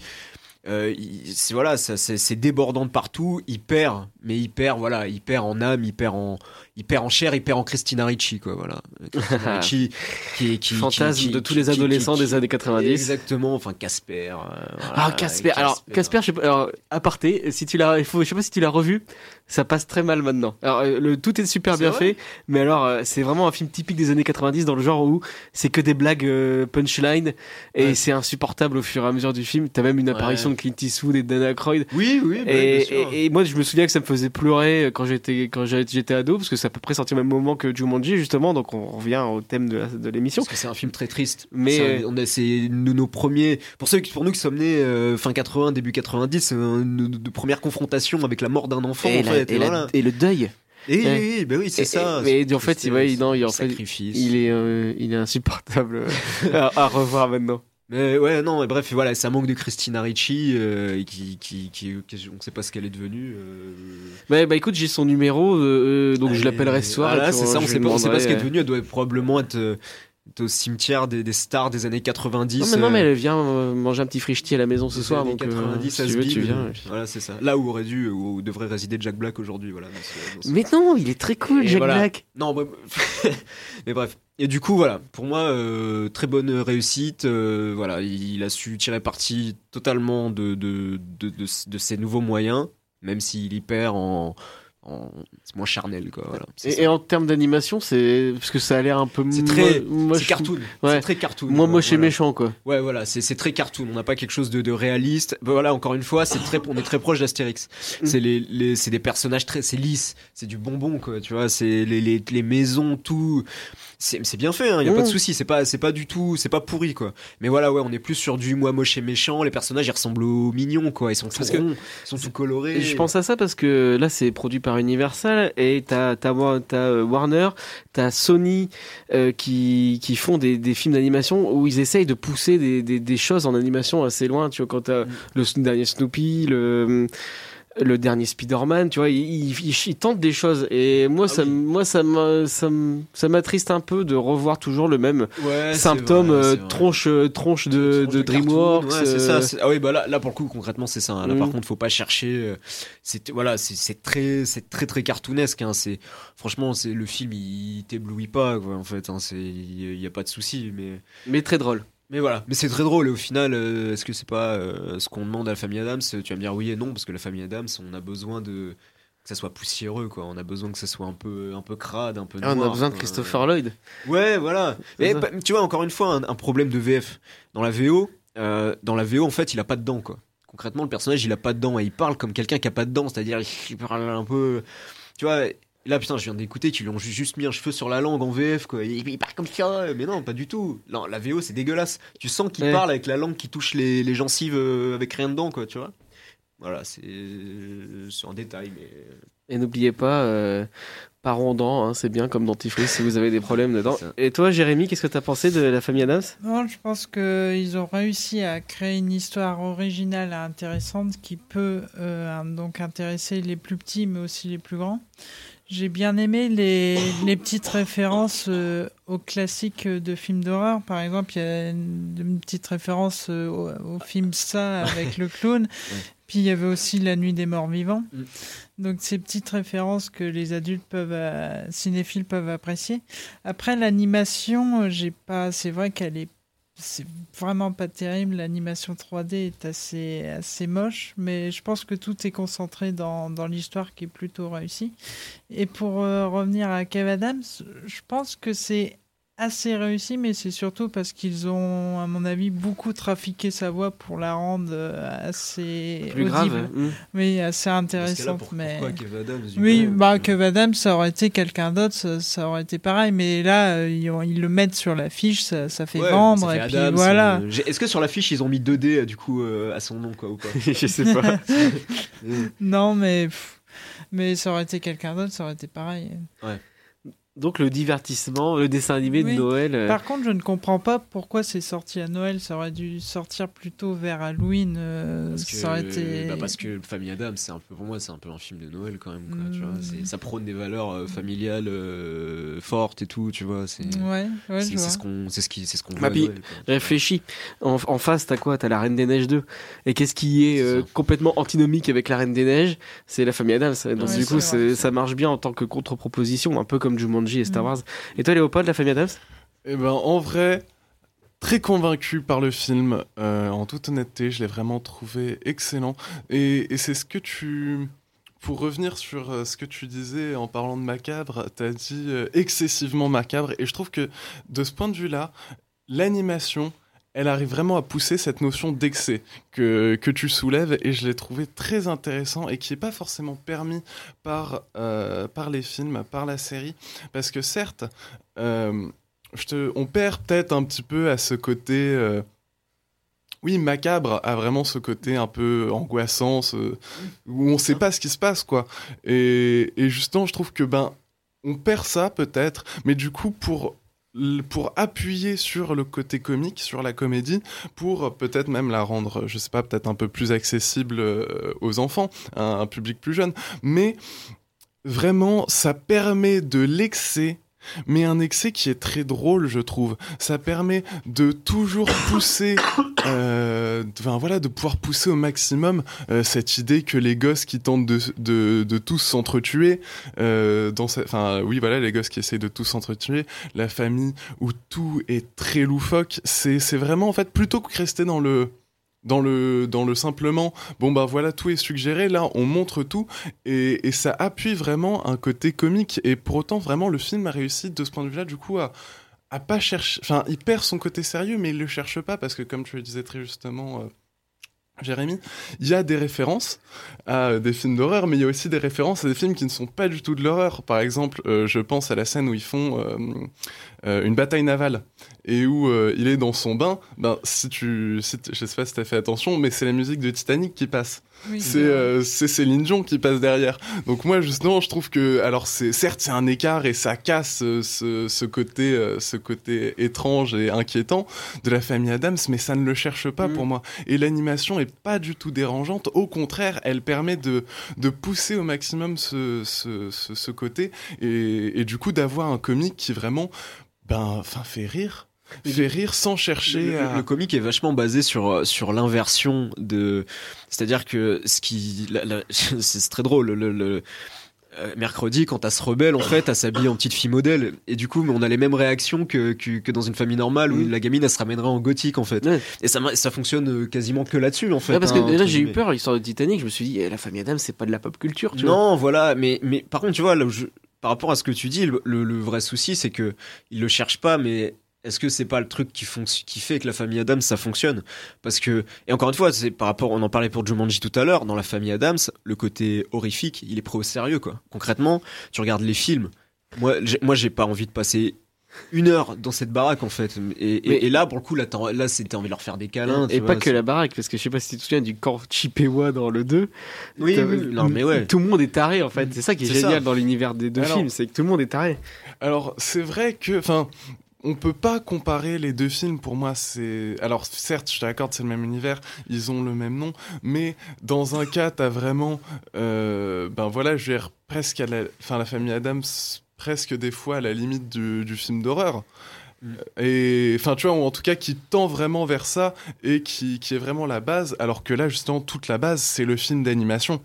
Euh, c'est voilà, c'est débordant de partout. Il perd, mais il perd, voilà, il perd en âme, il perd en, il perd en chair, il perd en Christina Ricci, quoi, voilà. [LAUGHS] Christina Ricci, qui, qui, Fantasme qui- de qui- tous les adolescents des années 90. Exactement, enfin Casper. euh, voilà, Ah Casper. Alors Casper, je sais pas. Alors aparté, si tu l'as, il faut, je sais pas si tu l'as revu. Ça passe très mal maintenant. Alors euh, le tout est super C'est bien fait, mais alors euh, c'est vraiment un film typique des années 90 dans le genre où c'est que des blagues euh, punchline et Ouais. c'est insupportable au fur et à mesure du film. T'as même une apparition Ouais. de Clint Eastwood et de Dan Aykroyd. Oui, oui, bah, et, bien sûr. et, et moi je me souviens que ça me faisait pleurer quand j'étais quand j'étais ado parce que c'est à peu près sorti au même moment que Jumanji justement. Donc on revient au thème de de l'émission. Parce que c'est un film très triste. Mais, euh, on a c'est nos, nos premiers. Pour ceux pour nous qui sommes nés euh, fin 80 début 90, c'est un- nos, nos premières confrontations avec la mort d'un enfant et, en la- fait. et la- le deuil. Et oui, Ouais. oui, oui, c'est ça. Mais en fait, il, ouais, non, il, en fait, il est, euh, il est insupportable [LAUGHS] à, à revoir maintenant. Mais ouais, non, mais bref, voilà, ça manque de Christina Ricci, euh, qui, qui, qui, qui- on sait pas ce qu'elle est devenue. euh, Bah, bah écoute, j'ai son numéro, euh, donc je l'appellerai ce soir. Voilà, et c'est ça, on lui sait pas, on sait pas demanderai, ce qu'elle est devenue. Elle doit probablement être, au cimetière des, des stars des années 90. Non, mais non, mais elle vient manger un petit frichti à la maison ce soir, donc euh, 90 si tu veux, tu viens. Voilà, c'est ça. Là où aurait dû, où devrait résider Jack Black aujourd'hui, voilà. dans ce- dans ce- Mais non, il est très cool, Et Jack voilà. Black. Non, bref. [LAUGHS] mais bref. Et du coup, voilà, pour moi, euh, très bonne réussite. euh, voilà, il a su tirer parti totalement de, de, de, de, de ses nouveaux moyens, même s'il y perd en. en c'est moins charnel, quoi. Voilà, Et, et en termes d'animation, c'est parce que ça a l'air un peu C'est très, moche. c'est cartoon. Ouais. C'est très cartoon. Moi, moche et voilà. méchant, quoi. Ouais, voilà, c'est très cartoon. On n'a pas quelque chose de, de réaliste. Ben Voilà, encore une fois, c'est très, on est très proche d'Astérix. Mm. C'est les, les, c'est des personnages très, c'est lisse, c'est du bonbon, quoi. Tu vois, c'est les, les, les maisons, tout. C'est bien fait, hein. Y a pas de Mm. souci. C'est pas, c'est pas du tout, c'est pas pourri, quoi. Mais voilà, ouais, on est plus sur du moi moche et méchant. Les personnages, ils ressemblent aux mignons, quoi. Ils sont tout Parce que- ronds, ils sont tout colorés. Et je pense à ça parce que là, c'est produit par Universal et t'as t'as Wa- t'as, euh, Warner, t'as Sony euh, qui qui font des, des films d'animation où ils essayent de pousser des, des, des choses en animation assez loin. Tu vois, quand t'as le s- dernier Snoopy, le le dernier Spider-Man, tu vois, ils, ils tentent des choses et moi ça m- moi ça ça ça m'attriste un peu de revoir toujours le même Ouais, symptôme vrai, euh, tronche euh, tronche de, de DreamWorks. Ouais, c'est ça. euh, c'est- Ah oui, bah là, là pour le coup, concrètement, c'est ça. hein. Là, par Mm. contre, faut pas chercher. euh, C'est voilà, c'est c'est très, c'est très très cartoonesque. Hein. C'est franchement, c'est le film, il t'éblouit pas, quoi. En fait, hein. c'est, il y a pas de souci, mais. mais très drôle. Mais voilà, mais c'est très drôle et au final, euh, est-ce que c'est pas euh, ce qu'on demande à la famille Adams Tu vas me dire oui et non, parce que la famille Adams, on a besoin de que ça soit poussiéreux, quoi. On a besoin que ça soit un peu, un peu crade, un peu Ah, noir. on a besoin de. Christopher Lloyd. Ouais, voilà. Mais bah, tu vois, encore une fois, un, un problème de VF. Dans la VO, euh, dans la VO, en fait, il a pas de dents, quoi. Concrètement, le personnage, il a pas de dents et il parle comme quelqu'un qui a pas de dents, c'est-à-dire il parle un peu. Tu vois, Là, putain, je viens d'écouter qu'ils lui ont ju- juste mis un cheveu sur la langue en VF, quoi. Il, il parle comme ça, mais non, pas du tout. Non, la VO, c'est dégueulasse. Tu sens qu'il Ouais. parle avec la langue qui touche les, les gencives euh, avec rien dedans, quoi, tu vois. Voilà, c'est c'est un détail, mais. Et n'oubliez pas, euh, pas rondant, hein, c'est bien comme dentifrice si vous avez des problèmes dedans. Et toi, Jérémy, qu'est-ce que t'as pensé de la famille Adams? Non, je pense qu'ils ont réussi à créer une histoire originale et intéressante qui peut euh, donc intéresser les plus petits mais aussi les plus grands. J'ai bien aimé les, les petites références euh, aux classiques de films d'horreur. Par exemple, il y a une, une petite référence euh, au, au film Ça avec le clown. [LAUGHS] Puis il y avait aussi La Nuit des Morts Vivants. Mm. Donc ces petites références que les adultes peuvent, euh, cinéphiles peuvent apprécier. Après l'animation, euh, j'ai pas. C'est vrai qu'elle est, c'est vraiment pas terrible. L'animation 3D est assez assez moche, mais je pense que tout est concentré dans dans l'histoire qui est plutôt réussie. Et pour euh, revenir à Kev Adams, je pense que c'est assez réussi, mais c'est surtout parce qu'ils ont, à mon avis, beaucoup trafiqué sa voix pour la rendre euh, assez Plus audible. grave, mm. Oui, assez Parce que là, intéressante. pour- mais... Adams, Oui, bah Kev Adams, ça aurait été quelqu'un d'autre, ça, ça aurait été pareil. Mais là, euh, ils, ils le mettent sur l'affiche, ça, ça fait Ouais, vendre, ça fait et puis voilà. euh, Est-ce que sur l'affiche ils ont mis 2D euh, du coup euh, à son nom quoi ou pas [LAUGHS] Je sais pas. [LAUGHS] non, mais, pff, mais ça aurait été quelqu'un d'autre, ça aurait été pareil. Ouais. Donc le divertissement, le dessin animé Oui. de Noël. euh, Par contre, je ne comprends pas pourquoi c'est sorti à Noël. Ça aurait dû sortir plutôt vers Halloween. euh, Parce que, ça aurait été. bah, parce que Famille Adams, c'est un peu pour moi, c'est un peu un film de Noël quand même. Quoi, tu vois, Mm. c'est- ça prône des valeurs euh, familiales euh, fortes et tout, tu vois. C'est Ouais, ouais, ce qu'on, c'est ce qui, c'est ce qu'on. Bah, réfléchis. En, en face, t'as quoi? T'as la Reine des Neiges 2. Et qu'est-ce qui est euh, complètement antinomique avec la Reine des Neiges? C'est la famille. Donc Ouais, du coup, vrai. ça marche bien en tant que contre-proposition, un peu comme Jumanji et Star Mm. Wars. Et toi, Léopold, la famille Adams? Eh ben, en vrai, très convaincu par le film. Euh, en toute honnêteté, je l'ai vraiment trouvé excellent. Et, et c'est ce que tu. Pour revenir sur euh, ce que tu disais en parlant de macabre, t'as dit euh, excessivement macabre. Et je trouve que de ce point de vue-là, l'animation. Elle arrive vraiment à pousser cette notion d'excès que, que tu soulèves et je l'ai trouvé très intéressant et qui n'est pas forcément permis par, euh, par les films, par la série. Parce que certes, euh, on perd peut-être un petit peu à ce côté. euh, oui, macabre a vraiment ce côté un peu angoissant, où on sait pas ce qui se passe, quoi. Et, et justement, je trouve que ben, on perd ça peut-être, mais du coup, pour pour appuyer sur le côté comique, sur la comédie, pour peut-être même la rendre, je sais pas, peut-être un peu plus accessible euh, aux enfants, à un public plus jeune. Mais vraiment, ça permet de l'excès mais un excès qui est très drôle, je trouve. Ça permet de toujours pousser, [COUGHS] euh, enfin voilà, de pouvoir pousser au maximum euh, cette idée que les gosses qui tentent de, tous s'entretuer, euh, dans enfin oui voilà, les gosses qui essayent de tous s'entretuer, la famille où tout est très loufoque, c'est c'est vraiment en fait plutôt que rester dans le dans le, dans le simplement, bon bah voilà, tout est suggéré, là on montre tout, et, ça appuie vraiment un côté comique, et pour autant vraiment le film a réussi de ce point de vue-là du coup à, à pas chercher, enfin il perd son côté sérieux, mais il le cherche pas, parce que comme tu le disais très justement... euh, Jérémy, il y a des références à des films d'horreur, mais il y a aussi des références à des films qui ne sont pas du tout de l'horreur. Par exemple, euh, je pense à la scène où ils font euh, euh, une bataille navale et où euh, il est dans son bain. Ben, si tu, si je sais pas si t'as fait attention, mais c'est la musique de Titanic qui passe. Oui, c'est euh, Céline Dion qui passe derrière. Donc moi justement, je trouve que alors c'est certes c'est un écart et ça casse euh, ce, ce côté euh, ce côté étrange et inquiétant de la famille Adams, mais ça ne le cherche pas pour moi. Et l'animation est pas du tout dérangeante. Au contraire, elle permet de de pousser au maximum ce ce, ce, ce côté et, et du coup d'avoir un comique qui vraiment ben enfin fait rire. Fait rire sans chercher le, à... le comique est vachement basé sur euh, sur l'inversion de c'est-à-dire que ce qui [LAUGHS] c'est très drôle le, le- euh, mercredi quand elle se rebelle en fait elle s'habille en petite fille modèle et du coup on a les mêmes réactions que, que, que dans une famille normale où la gamine elle se ramènerait en gothique en fait et ça ça fonctionne euh, quasiment que là-dessus en fait Ouais, parce que hein, déjà entre j'ai eu peur, l'histoire de Titanic, je me suis dit, eh, la famille Adams, c'est pas de la pop culture, tu vois. Non, voilà, mais, mais par contre, tu vois, là où je- par rapport à ce que tu dis, le, vrai souci, c'est que il le cherche pas, mais est-ce que c'est pas le truc qui, fait que la famille Adams ça fonctionne? Parce que et encore une fois, c'est par rapport, on en parlait pour Jumanji tout à l'heure, dans la famille Adams, le côté horrifique, il est pris au sérieux quoi. Concrètement, tu regardes les films, moi, moi j'ai pas envie de passer une heure dans cette baraque en fait. Et, et- Mais- et là pour le coup, là, c'était envie de leur faire des câlins. tu Et vois, pas que la baraque, parce que je sais pas si tu te souviens du camp Chippewa dans le 2. Oui, oui, non, mais ouais. Tout le monde est taré en fait. C'est ça qui est, génial ça. dans l'univers des deux Alors- films, c'est que tout le monde est taré. Alors, c'est vrai que, enfin, on peut pas comparer les deux films. Pour moi, c'est. Alors, certes, je t'accorde, c'est le même univers, ils ont le même nom, mais dans un cas, t'as vraiment, euh, ben voilà, je veux dire, presque à la, enfin, la famille Adams, presque des fois à la limite du, du film d'horreur. Et enfin, tu vois, ou en tout cas, qui tend vraiment vers ça et qui, qui est vraiment la base, alors que là, justement, toute la base, c'est le film d'animation.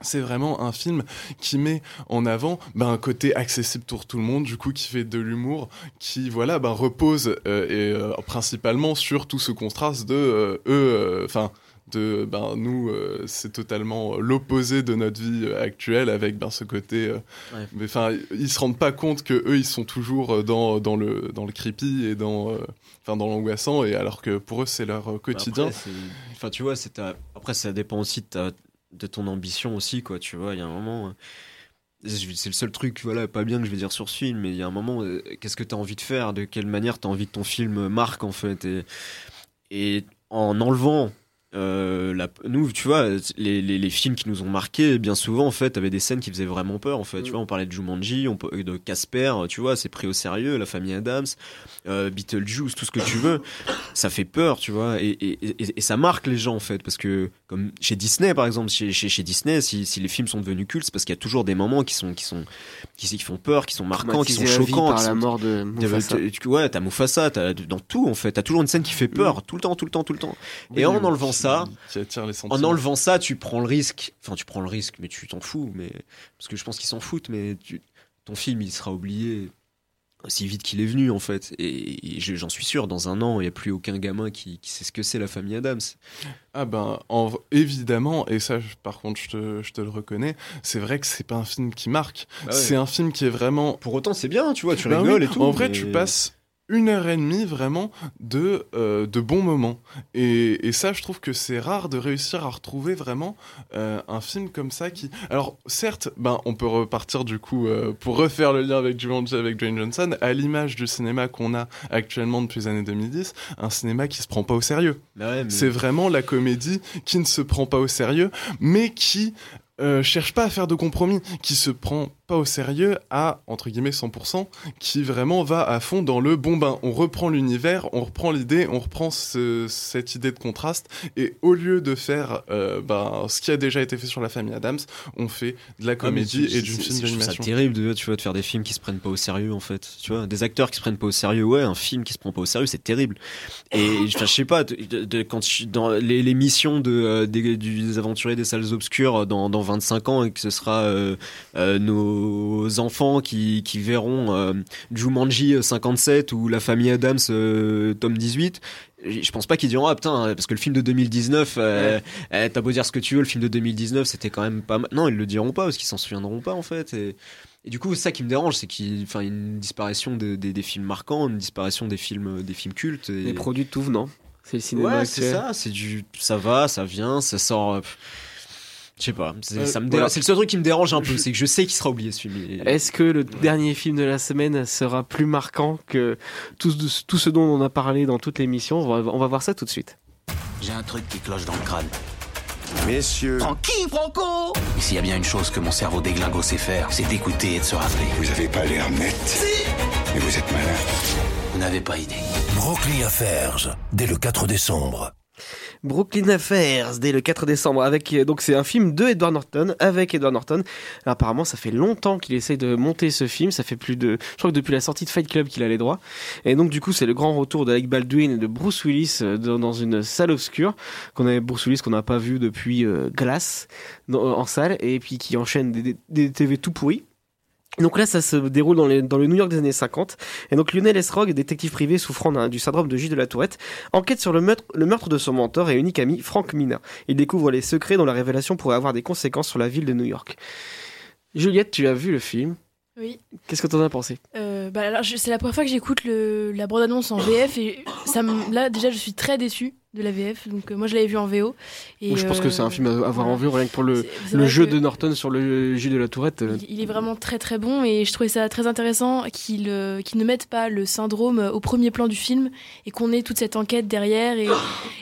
C'est vraiment un film qui met en avant ben, un côté accessible pour tout le monde, du coup qui fait de l'humour, qui voilà ben, repose euh, et euh, principalement sur tout ce contraste de euh, eux, enfin de ben nous euh, c'est totalement l'opposé de notre vie euh, actuelle avec ben ce côté euh, Ouais. mais enfin ils se rendent pas compte que eux ils sont toujours euh, dans, dans le dans le creepy et dans euh, enfin dans l'angoissant et alors que pour eux c'est leur euh, quotidien Après, Enfin, tu vois, c'est ta- après ça dépend aussi de, ta- de ton ambition aussi, quoi. Tu vois, il y a un moment. euh, C'est le seul truc, voilà, pas bien que je vais dire sur ce film, mais il y a un moment, euh, qu'est-ce que tu as envie de faire De quelle manière tu as envie que ton film marque, en fait Et, et en enlevant. Euh, la, nous, tu vois, les, les, les films qui nous ont marqués, bien souvent, en fait, avaient des scènes qui faisaient vraiment peur, en fait. Tu vois, on parlait de Jumanji, on, de Casper, tu vois, c'est pris au sérieux, la famille Adams, euh, Beetlejuice, tout ce que tu veux. Ça fait peur, tu vois, et, et, et, et ça marque les gens, en fait, parce que, comme chez Disney, par exemple, chez, chez, chez Disney, si, si les films sont devenus cultes, c'est parce qu'il y a toujours des moments qui sont, qui sont, qui, qui font peur, qui sont marquants, qui sont choquants. par qui la sont- mort de Mufasa. Tu- tu- Ouais, t'as Mufasa, t'as, dans tout, en fait, t'as toujours une scène qui fait peur, tout le temps, tout le temps, tout le temps. Oui, et en enlevant qui- ça, qui attire les en enlevant ça, tu prends le risque. Enfin, tu prends le risque, mais tu t'en fous. Mais parce que je pense qu'ils s'en foutent, mais tu- ton film, il sera oublié aussi vite qu'il est venu, en fait. Et, et je- j'en suis sûr, dans un an, il n'y a plus aucun gamin qui, qui sait ce que c'est la famille Adams. Ah ben en évidemment et ça par contre je te, je te le reconnais c'est vrai que c'est pas un film qui marque Bah ouais. c'est un film qui est vraiment pour autant c'est bien tu vois tu Ben rigoles oui, et tout, en vrai mais- tu passes une heure et demie vraiment de, euh, de bons moments. Et, et ça je trouve que c'est rare de réussir à retrouver vraiment euh, un film comme ça qui alors certes ben on peut repartir du coup euh, pour refaire le lien avec Jumanji avec Dwayne Johnson à l'image du cinéma qu'on a actuellement depuis les années 2010 un cinéma qui se prend pas au sérieux. Bah ouais, mais- c'est vraiment la comédie qui ne se prend pas au sérieux, mais qui cherche pas à faire de compromis, qui se prend pas au sérieux à entre guillemets 100%, qui vraiment va à fond dans le bon ben. On reprend l'univers, on reprend l'idée, on reprend ce- cette idée de contraste, et au lieu de faire euh, ben, ce qui a déjà été fait sur la famille Adams, on fait de la Ah, comédie c'est- et du c'est- film c'est- d'animation. terrible de, tu vois, de faire des films qui se prennent pas au sérieux en fait. Tu vois, des acteurs qui se prennent pas au sérieux. Ouais, un film qui se prend pas au sérieux, c'est terrible. Et je sais pas, de, de- de- quand je dans les, les missions de euh, des, des aventuriers des salles obscures dans, dans 25 ans et que ce sera euh, euh, nos enfants qui, qui verront euh, Jumanji 57 ou La famille Adams euh, tome 18 je pense pas qu'ils diront ah putain parce que le film de 2019 euh, eh, t'as beau dire ce que tu veux le film de 2019 c'était quand même pas mal non ils le diront pas parce qu'ils s'en souviendront pas en fait et, et du coup ça qui me dérange c'est qu'il enfin une disparition de- des, des films marquants une disparition des films des films cultes et... Les produits de tout venant. C'est le cinéma ouais c'est ça c'est du ça va ça vient ça sort euh, je sais pas c'est Euh, ça me voilà. dérange- c'est le seul truc qui me dérange un peu c'est que je sais qu'il sera oublié ce film Et- Est-ce que le dernier film de la semaine sera plus marquant que tout, ce- tout ce dont on a parlé dans toute l'émission? On va, on va voir ça tout de suite. J'ai un truc qui cloche dans le crâne. Messieurs. Tranquille, Franco? S'il y a bien une chose que mon cerveau déglingo sait faire, c'est d'écouter et de se rappeler. Vous avez pas l'air net. Mais vous êtes malin. Vous n'avez pas idée. Brooklyn Affairs, dès le 4 décembre. Brooklyn Affairs dès le 4 décembre avec euh, donc c'est un film de Edward Norton avec Edward Norton. Apparemment ça fait longtemps qu'il essaye de monter ce film, ça fait plus de je crois que depuis la sortie de Fight Club qu'il a les droits. Et donc du coup c'est le grand retour d'Alec Baldwin et de Bruce Willis euh, dans, une salle obscure qu'on avait Bruce Willis qu'on n'a pas vu depuis euh, Glass en salle et puis qui enchaîne des, des- des TV tout pourris. Donc là, ça se déroule dans, les- dans le New York des années 50. Et donc Lionel Esrog, détective privé souffrant d'un- du syndrome de J de la Tourette, enquête sur le meurtre, le meurtre de son mentor et unique ami, Frank Mina. Il découvre les secrets dont la révélation pourrait avoir des conséquences sur la ville de New York. Juliette, tu as vu le film Oui. Qu'est-ce que t'en as pensé? Euh, bah alors, je- c'est la première fois que j'écoute le- la bande-annonce en VF et ça me- là déjà je suis très déçue de la VF donc euh, moi je l'avais vu en VO et Je pense que euh, c'est un film à avoir en vue rien que pour le, le jeu de Norton sur le Gilles de la Tourette. euh, il, il est vraiment très très bon et je trouvais ça très intéressant qu'il euh, ne mette pas le syndrome au premier plan du film et qu'on ait toute cette enquête derrière et,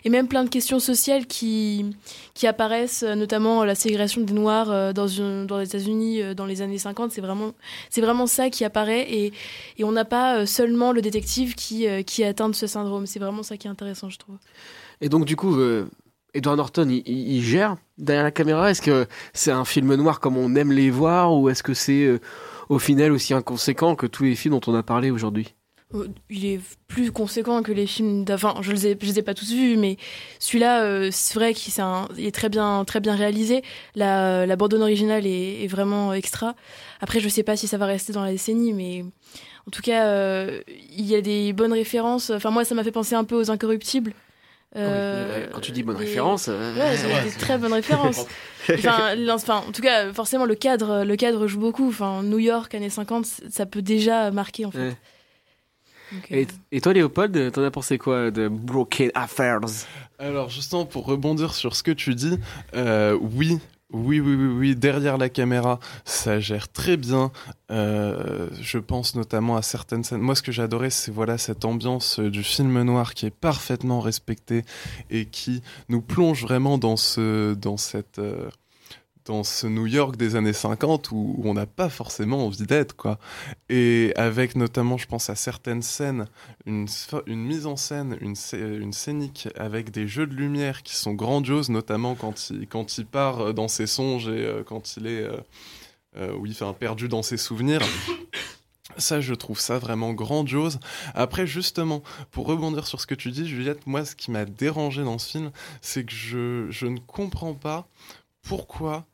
et même plein de questions sociales qui, qui apparaissent, euh, notamment la ségrégation des Noirs euh, dans, une- dans les États-Unis euh, dans les années 50. C'est vraiment, vraiment ça qui apparaît et, et on n'a pas euh, seulement le détective qui, euh, qui est atteint de ce syndrome. C'est vraiment ça qui est intéressant, je trouve. Et donc, du coup, euh, Edward Norton, il, gère derrière la caméra. Est-ce que c'est un film noir comme on aime les voir ou est-ce que c'est euh, au final aussi inconséquent que tous les films dont on a parlé aujourd'hui? Euh, Il est plus conséquent que les films d'avant. Je les les ai pas tous vus, mais celui-là, c'est vrai qu'il est très bien, très bien réalisé. La, la bande originale est, vraiment extra. Après, je sais pas si ça va rester dans la décennie, mais en tout cas, il y a des bonnes références. Enfin, moi, ça m'a fait penser un peu aux Incorruptibles. Euh, Quand tu dis bonne et- référence. euh, Ouais, des très bonnes références. [LAUGHS] enfin, en tout cas, forcément, le cadre, le cadre joue beaucoup. Enfin, New York, années 50, ça peut déjà marquer, en fait. Ouais. Donc, Et, et toi, Léopold, t'en as pensé quoi de Broken Affairs? Alors justement pour rebondir sur ce que tu dis, euh, oui. Oui, oui, oui, oui, derrière la caméra, ça gère très bien. Euh, je pense notamment à certaines scènes. Moi, ce que j'adorais, c'est voilà cette ambiance euh, du film noir qui est parfaitement respectée et qui nous plonge vraiment dans ce, dans cette, euh, dans ce New York des années 50 où on n'a pas forcément envie d'être, quoi. Et avec notamment, je pense à certaines scènes, une, mise en scène, une, scé- une scénique avec des jeux de lumière qui sont grandioses, notamment quand il, part euh, dans ses songes et euh, quand il est, euh, euh, oui, enfin, perdu dans ses souvenirs. [COUGHS] Ça, je trouve ça vraiment grandiose. Après, justement, pour rebondir sur ce que tu dis, Juliette, moi, ce qui m'a dérangé dans ce film, c'est que je ne comprends pas pourquoi,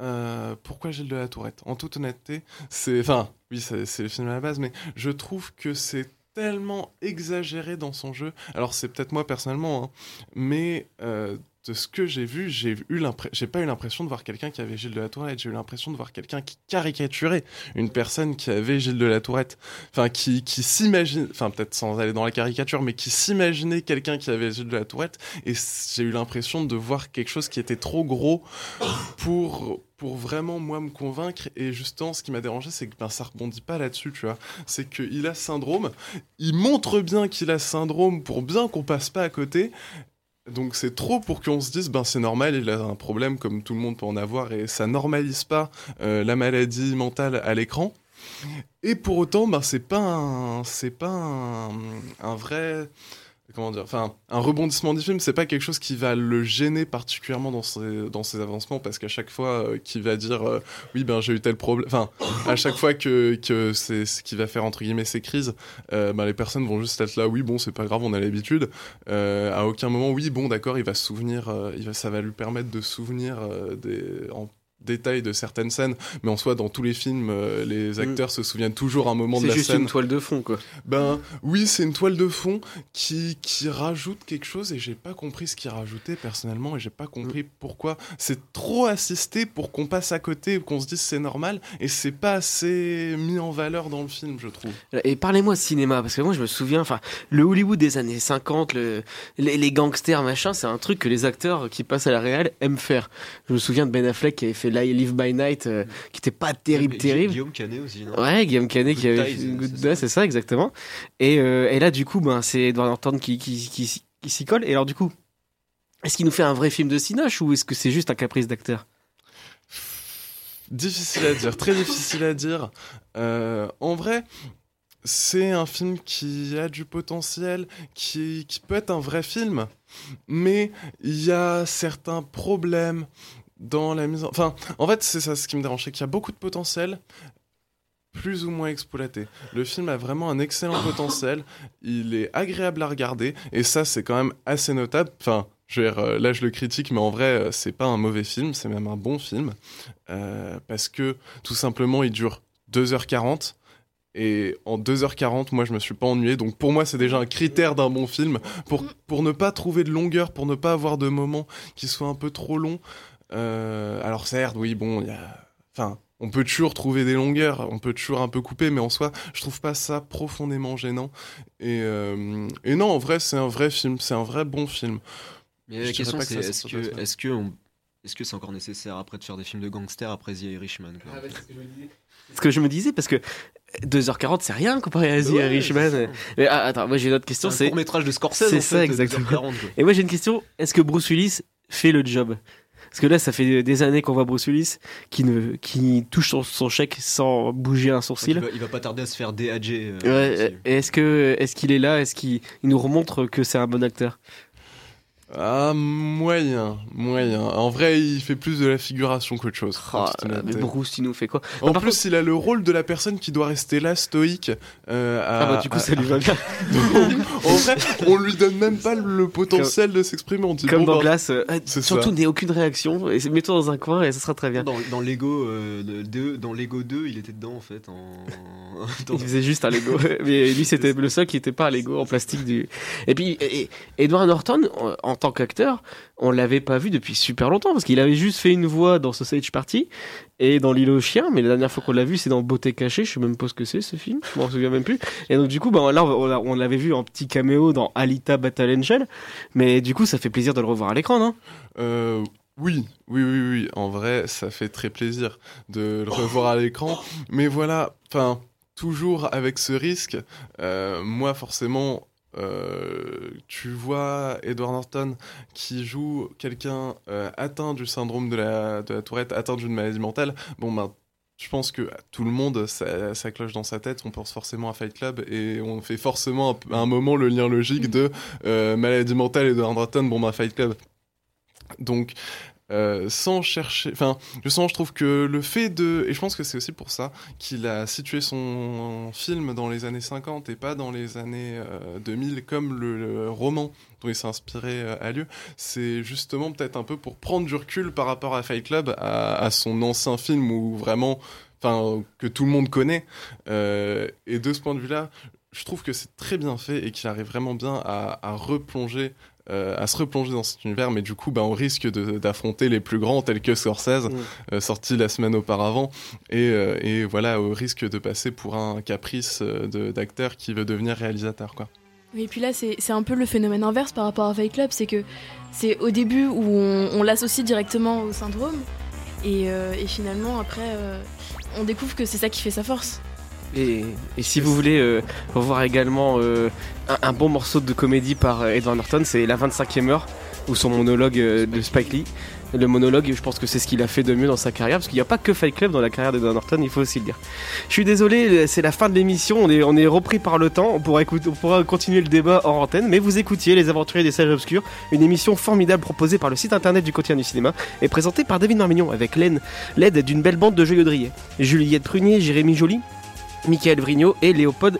euh, pourquoi Gilles de la Tourette? En toute honnêteté, c'est, enfin, oui, c'est le film à la base, mais je trouve que c'est tellement exagéré dans son jeu. Alors, c'est peut-être moi personnellement, hein, mais euh, de ce que j'ai vu, j'ai eu pas eu l'impression de voir quelqu'un qui avait Gilles de la Tourette. J'ai eu l'impression de voir quelqu'un qui caricaturait une personne qui avait Gilles de la Tourette. Enfin, qui, s'imagine, enfin, peut-être sans aller dans la caricature, mais qui s'imaginait quelqu'un qui avait Gilles de la Tourette. Et j'ai eu l'impression de voir quelque chose qui était trop gros pour, pour vraiment, moi, me convaincre. Et justement, ce qui m'a dérangé, c'est que ben, ça rebondit pas là-dessus, tu vois. C'est qu'il a syndrome. Il montre bien qu'il a syndrome pour bien qu'on passe pas à côté. Donc c'est trop pour qu'on se dise ben c'est normal il a un problème comme tout le monde peut en avoir et ça normalise pas euh, la maladie mentale à l'écran. Et pour autant ben c'est pas c'est pas un vrai comment dire enfin un rebondissement du film c'est pas quelque chose qui va le gêner particulièrement dans ses dans ses avancements parce qu'à chaque fois euh, qu'il va dire euh, oui ben j'ai eu tel problème enfin à chaque fois que que c'est ce qui va faire entre guillemets ses crises euh, ben, les personnes vont juste être là oui bon c'est pas grave on a l'habitude à aucun moment oui bon d'accord il va se souvenir il va ça va lui permettre de souvenir des détail de certaines scènes mais en soi dans tous les films euh, les acteurs se souviennent toujours un moment de C'est la juste scène une toile de fond, quoi. ben oui, c'est une toile de fond qui, qui rajoute quelque chose et j'ai pas compris ce qu'il rajoutait personnellement et j'ai pas compris pourquoi. C'est trop assisté pour qu'on passe à côté, qu'on se dise c'est normal et c'est pas assez mis en valeur dans le film, je trouve. Et parlez-moi cinéma, parce que moi je me souviens, enfin, le Hollywood des années 50, le- les, les gangsters, machin, c'est un truc que les acteurs qui passent à la réal aiment faire. Je me souviens de Ben Affleck qui avait fait Lie- Live by Night, euh, qui était pas terrible, terrible. Guillaume Canet aussi, non Ouais, Guillaume Canet qui Good avait Ties, fait Good c'est ça exactement. Et, euh, et là du coup, ben c'est Edward Norton qui qui, qui, qui s'y colle. Et alors du coup, est-ce qu'il nous fait un vrai film de Cinoche ou est-ce que c'est juste un caprice d'acteur? Difficile à dire, très difficile à dire. Euh, en vrai, c'est un film qui a du potentiel, qui, qui peut être un vrai film, mais il y a certains problèmes dans la mise en... Enfin, en fait, c'est ça ce qui me dérange, c'est qu'il y a beaucoup de potentiel, plus ou moins exploité. Le film a vraiment un excellent [COUGHS] potentiel, il est agréable à regarder, et ça, c'est quand même assez notable. Enfin, je veux dire, euh, là, je le critique, mais en vrai, euh, c'est pas un mauvais film, c'est même un bon film, euh, parce que, tout simplement, il dure 2h40, et en 2h40, moi, je me suis pas ennuyé. Donc, pour moi, c'est déjà un critère d'un bon film. Pour, pour ne pas trouver de longueur, pour ne pas avoir de moments qui soient un peu trop longs. Euh, alors, certes, oui, bon, il y a. Enfin, on peut toujours trouver des longueurs, on peut toujours un peu couper, mais en soi, je trouve pas ça profondément gênant. Et, euh, et non, en vrai, c'est un vrai film, c'est un vrai bon film. Mais Je la question c'est ça est-ce que est-ce que on- est-ce que c'est encore nécessaire après de faire des films de gangsters après The Irishman quoi. Ce que je me disais, parce que 2h40, c'est rien comparé à The Ouais, Irishman. Mais, ah, attends, moi j'ai une autre question. C'est un court-métrage de Scorsese, C'est en ça, fait, exactement. 2h40, quoi. Et moi j'ai une question. Est-ce que Bruce Willis fait le job? Parce que là, ça fait des années qu'on voit Bruce Willis qui, ne, qui touche son, son chèque sans bouger un sourcil. Il va, il va pas tarder à se faire DAG. euh, Ouais, est-ce que est-ce qu'il est là? Est-ce qu'il il nous remontre que c'est un bon acteur? Ah, moyen, moyen. En vrai, il fait plus de la figuration qu'autre chose. Ah, Mais. Bruce, il nous fait quoi? En Non, plus, il a le rôle de la personne qui doit rester là, stoïque. euh, à- Ah bah, du coup, ça lui va bien. [LAUGHS] Donc, en vrai, on lui donne même pas le potentiel de s'exprimer. On dit Comme bon, dans bah, Glace, euh, c'est surtout n'aie aucune réaction et mets-toi dans un coin et ça sera très bien. Dans, dans Lego euh, de- de- dans Lego 2, il était dedans en fait. En... [LAUGHS] dans- Il faisait juste un Lego. [LAUGHS] Mais lui, c'était le seul qui n'était pas un Lego en plastique du. Et puis, et- et Edward Norton, en, en tant qu'acteur, on l'avait pas vu depuis super longtemps parce qu'il avait juste fait une voix dans Sausage Party et dans L'île aux chiens. Mais la dernière fois qu'on l'a vu, c'est dans Beauté cachée. Je sais même pas ce que c'est ce film. Je m'en souviens même plus. Et donc, du coup, bah, là, on, l'a- on l'avait vu en petit caméo dans Alita Battle Angel. Mais du coup, ça fait plaisir de le revoir à l'écran, non? Euh, oui, oui, oui, oui. En vrai, ça fait très plaisir de le [LAUGHS] revoir à l'écran. Mais voilà, enfin, toujours avec ce risque. euh, moi, forcément, euh, tu vois Edward Norton qui joue quelqu'un euh, atteint du syndrome de la, tourette, atteint d'une maladie mentale. Bon, ben. Je pense que tout le monde, ça, cloche dans sa tête, on pense forcément à Fight Club et on fait forcément à un moment le lien logique de euh, maladie mentale et Norton, bon bah Fight Club. Donc, euh, sans chercher. Enfin, sens, je trouve que le fait de. Et je pense que c'est aussi pour ça qu'il a situé son film dans les années 50 et pas dans les années euh, 2000, comme le, roman dont il s'est inspiré euh, a lieu. C'est justement peut-être un peu pour prendre du recul par rapport à Fight Club, à, son ancien film où vraiment. Enfin, que tout le monde connaît. Euh, et de ce point de vue-là, je trouve que c'est très bien fait et qu'il arrive vraiment bien à replonger, euh, à se replonger dans cet univers. Mais du coup, bah, on risque d'affronter les plus grands tels que Scorsese, euh, sorti la semaine auparavant, et, euh, et voilà, au risque de passer pour un caprice d'acteur qui veut devenir réalisateur, quoi. Oui, et puis là, c'est c'est un peu le phénomène inverse par rapport à Fight Club, c'est que c'est au début où on, on l'associe directement au syndrome, et, euh, et finalement, après, euh, on découvre que c'est ça qui fait sa force. Et, et si vous voulez euh, revoir également euh, un, bon morceau de comédie par euh, Edward Norton, c'est La 25e heure, ou son monologue euh, de Spike Lee. Le monologue, je pense que c'est ce qu'il a fait de mieux dans sa carrière, parce qu'il n'y a pas que Fight Club dans la carrière d'Edward Norton, il faut aussi le dire. Je suis désolé, c'est la fin de l'émission, on est, repris par le temps, on pourra, continuer le débat hors antenne, mais vous écoutiez Les Aventuriers des Sages Obscurs, une émission formidable proposée par le site internet du quotidien du cinéma, et présentée par David Marmignon, avec l'aide d'une belle bande de driers. Juliette Prunier, Jérémy Joly, Michael Vrigno et Léopold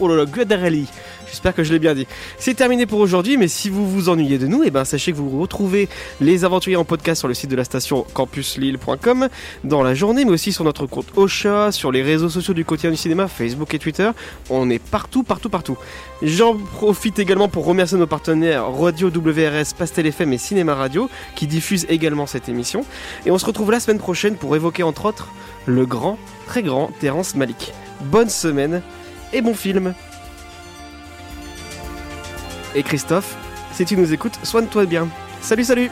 oh Guadarelli. J'espère que je l'ai bien dit. C'est terminé pour aujourd'hui, mais si vous vous ennuyez de nous, eh ben, sachez que vous retrouvez les aventuriers en podcast sur le site de la station campuslille.com dans la journée, mais aussi sur notre compte Ocha, sur les réseaux sociaux du quotidien du cinéma, Facebook et Twitter. On est partout, partout, partout. J'en profite également pour remercier nos partenaires Radio WRS, Pastel FM et Cinéma Radio qui diffusent également cette émission. Et on se retrouve la semaine prochaine pour évoquer entre autres le grand, très grand Terrence Malik. Bonne semaine et bon film. Et Christophe, si tu nous écoutes, soigne-toi bien. Salut, salut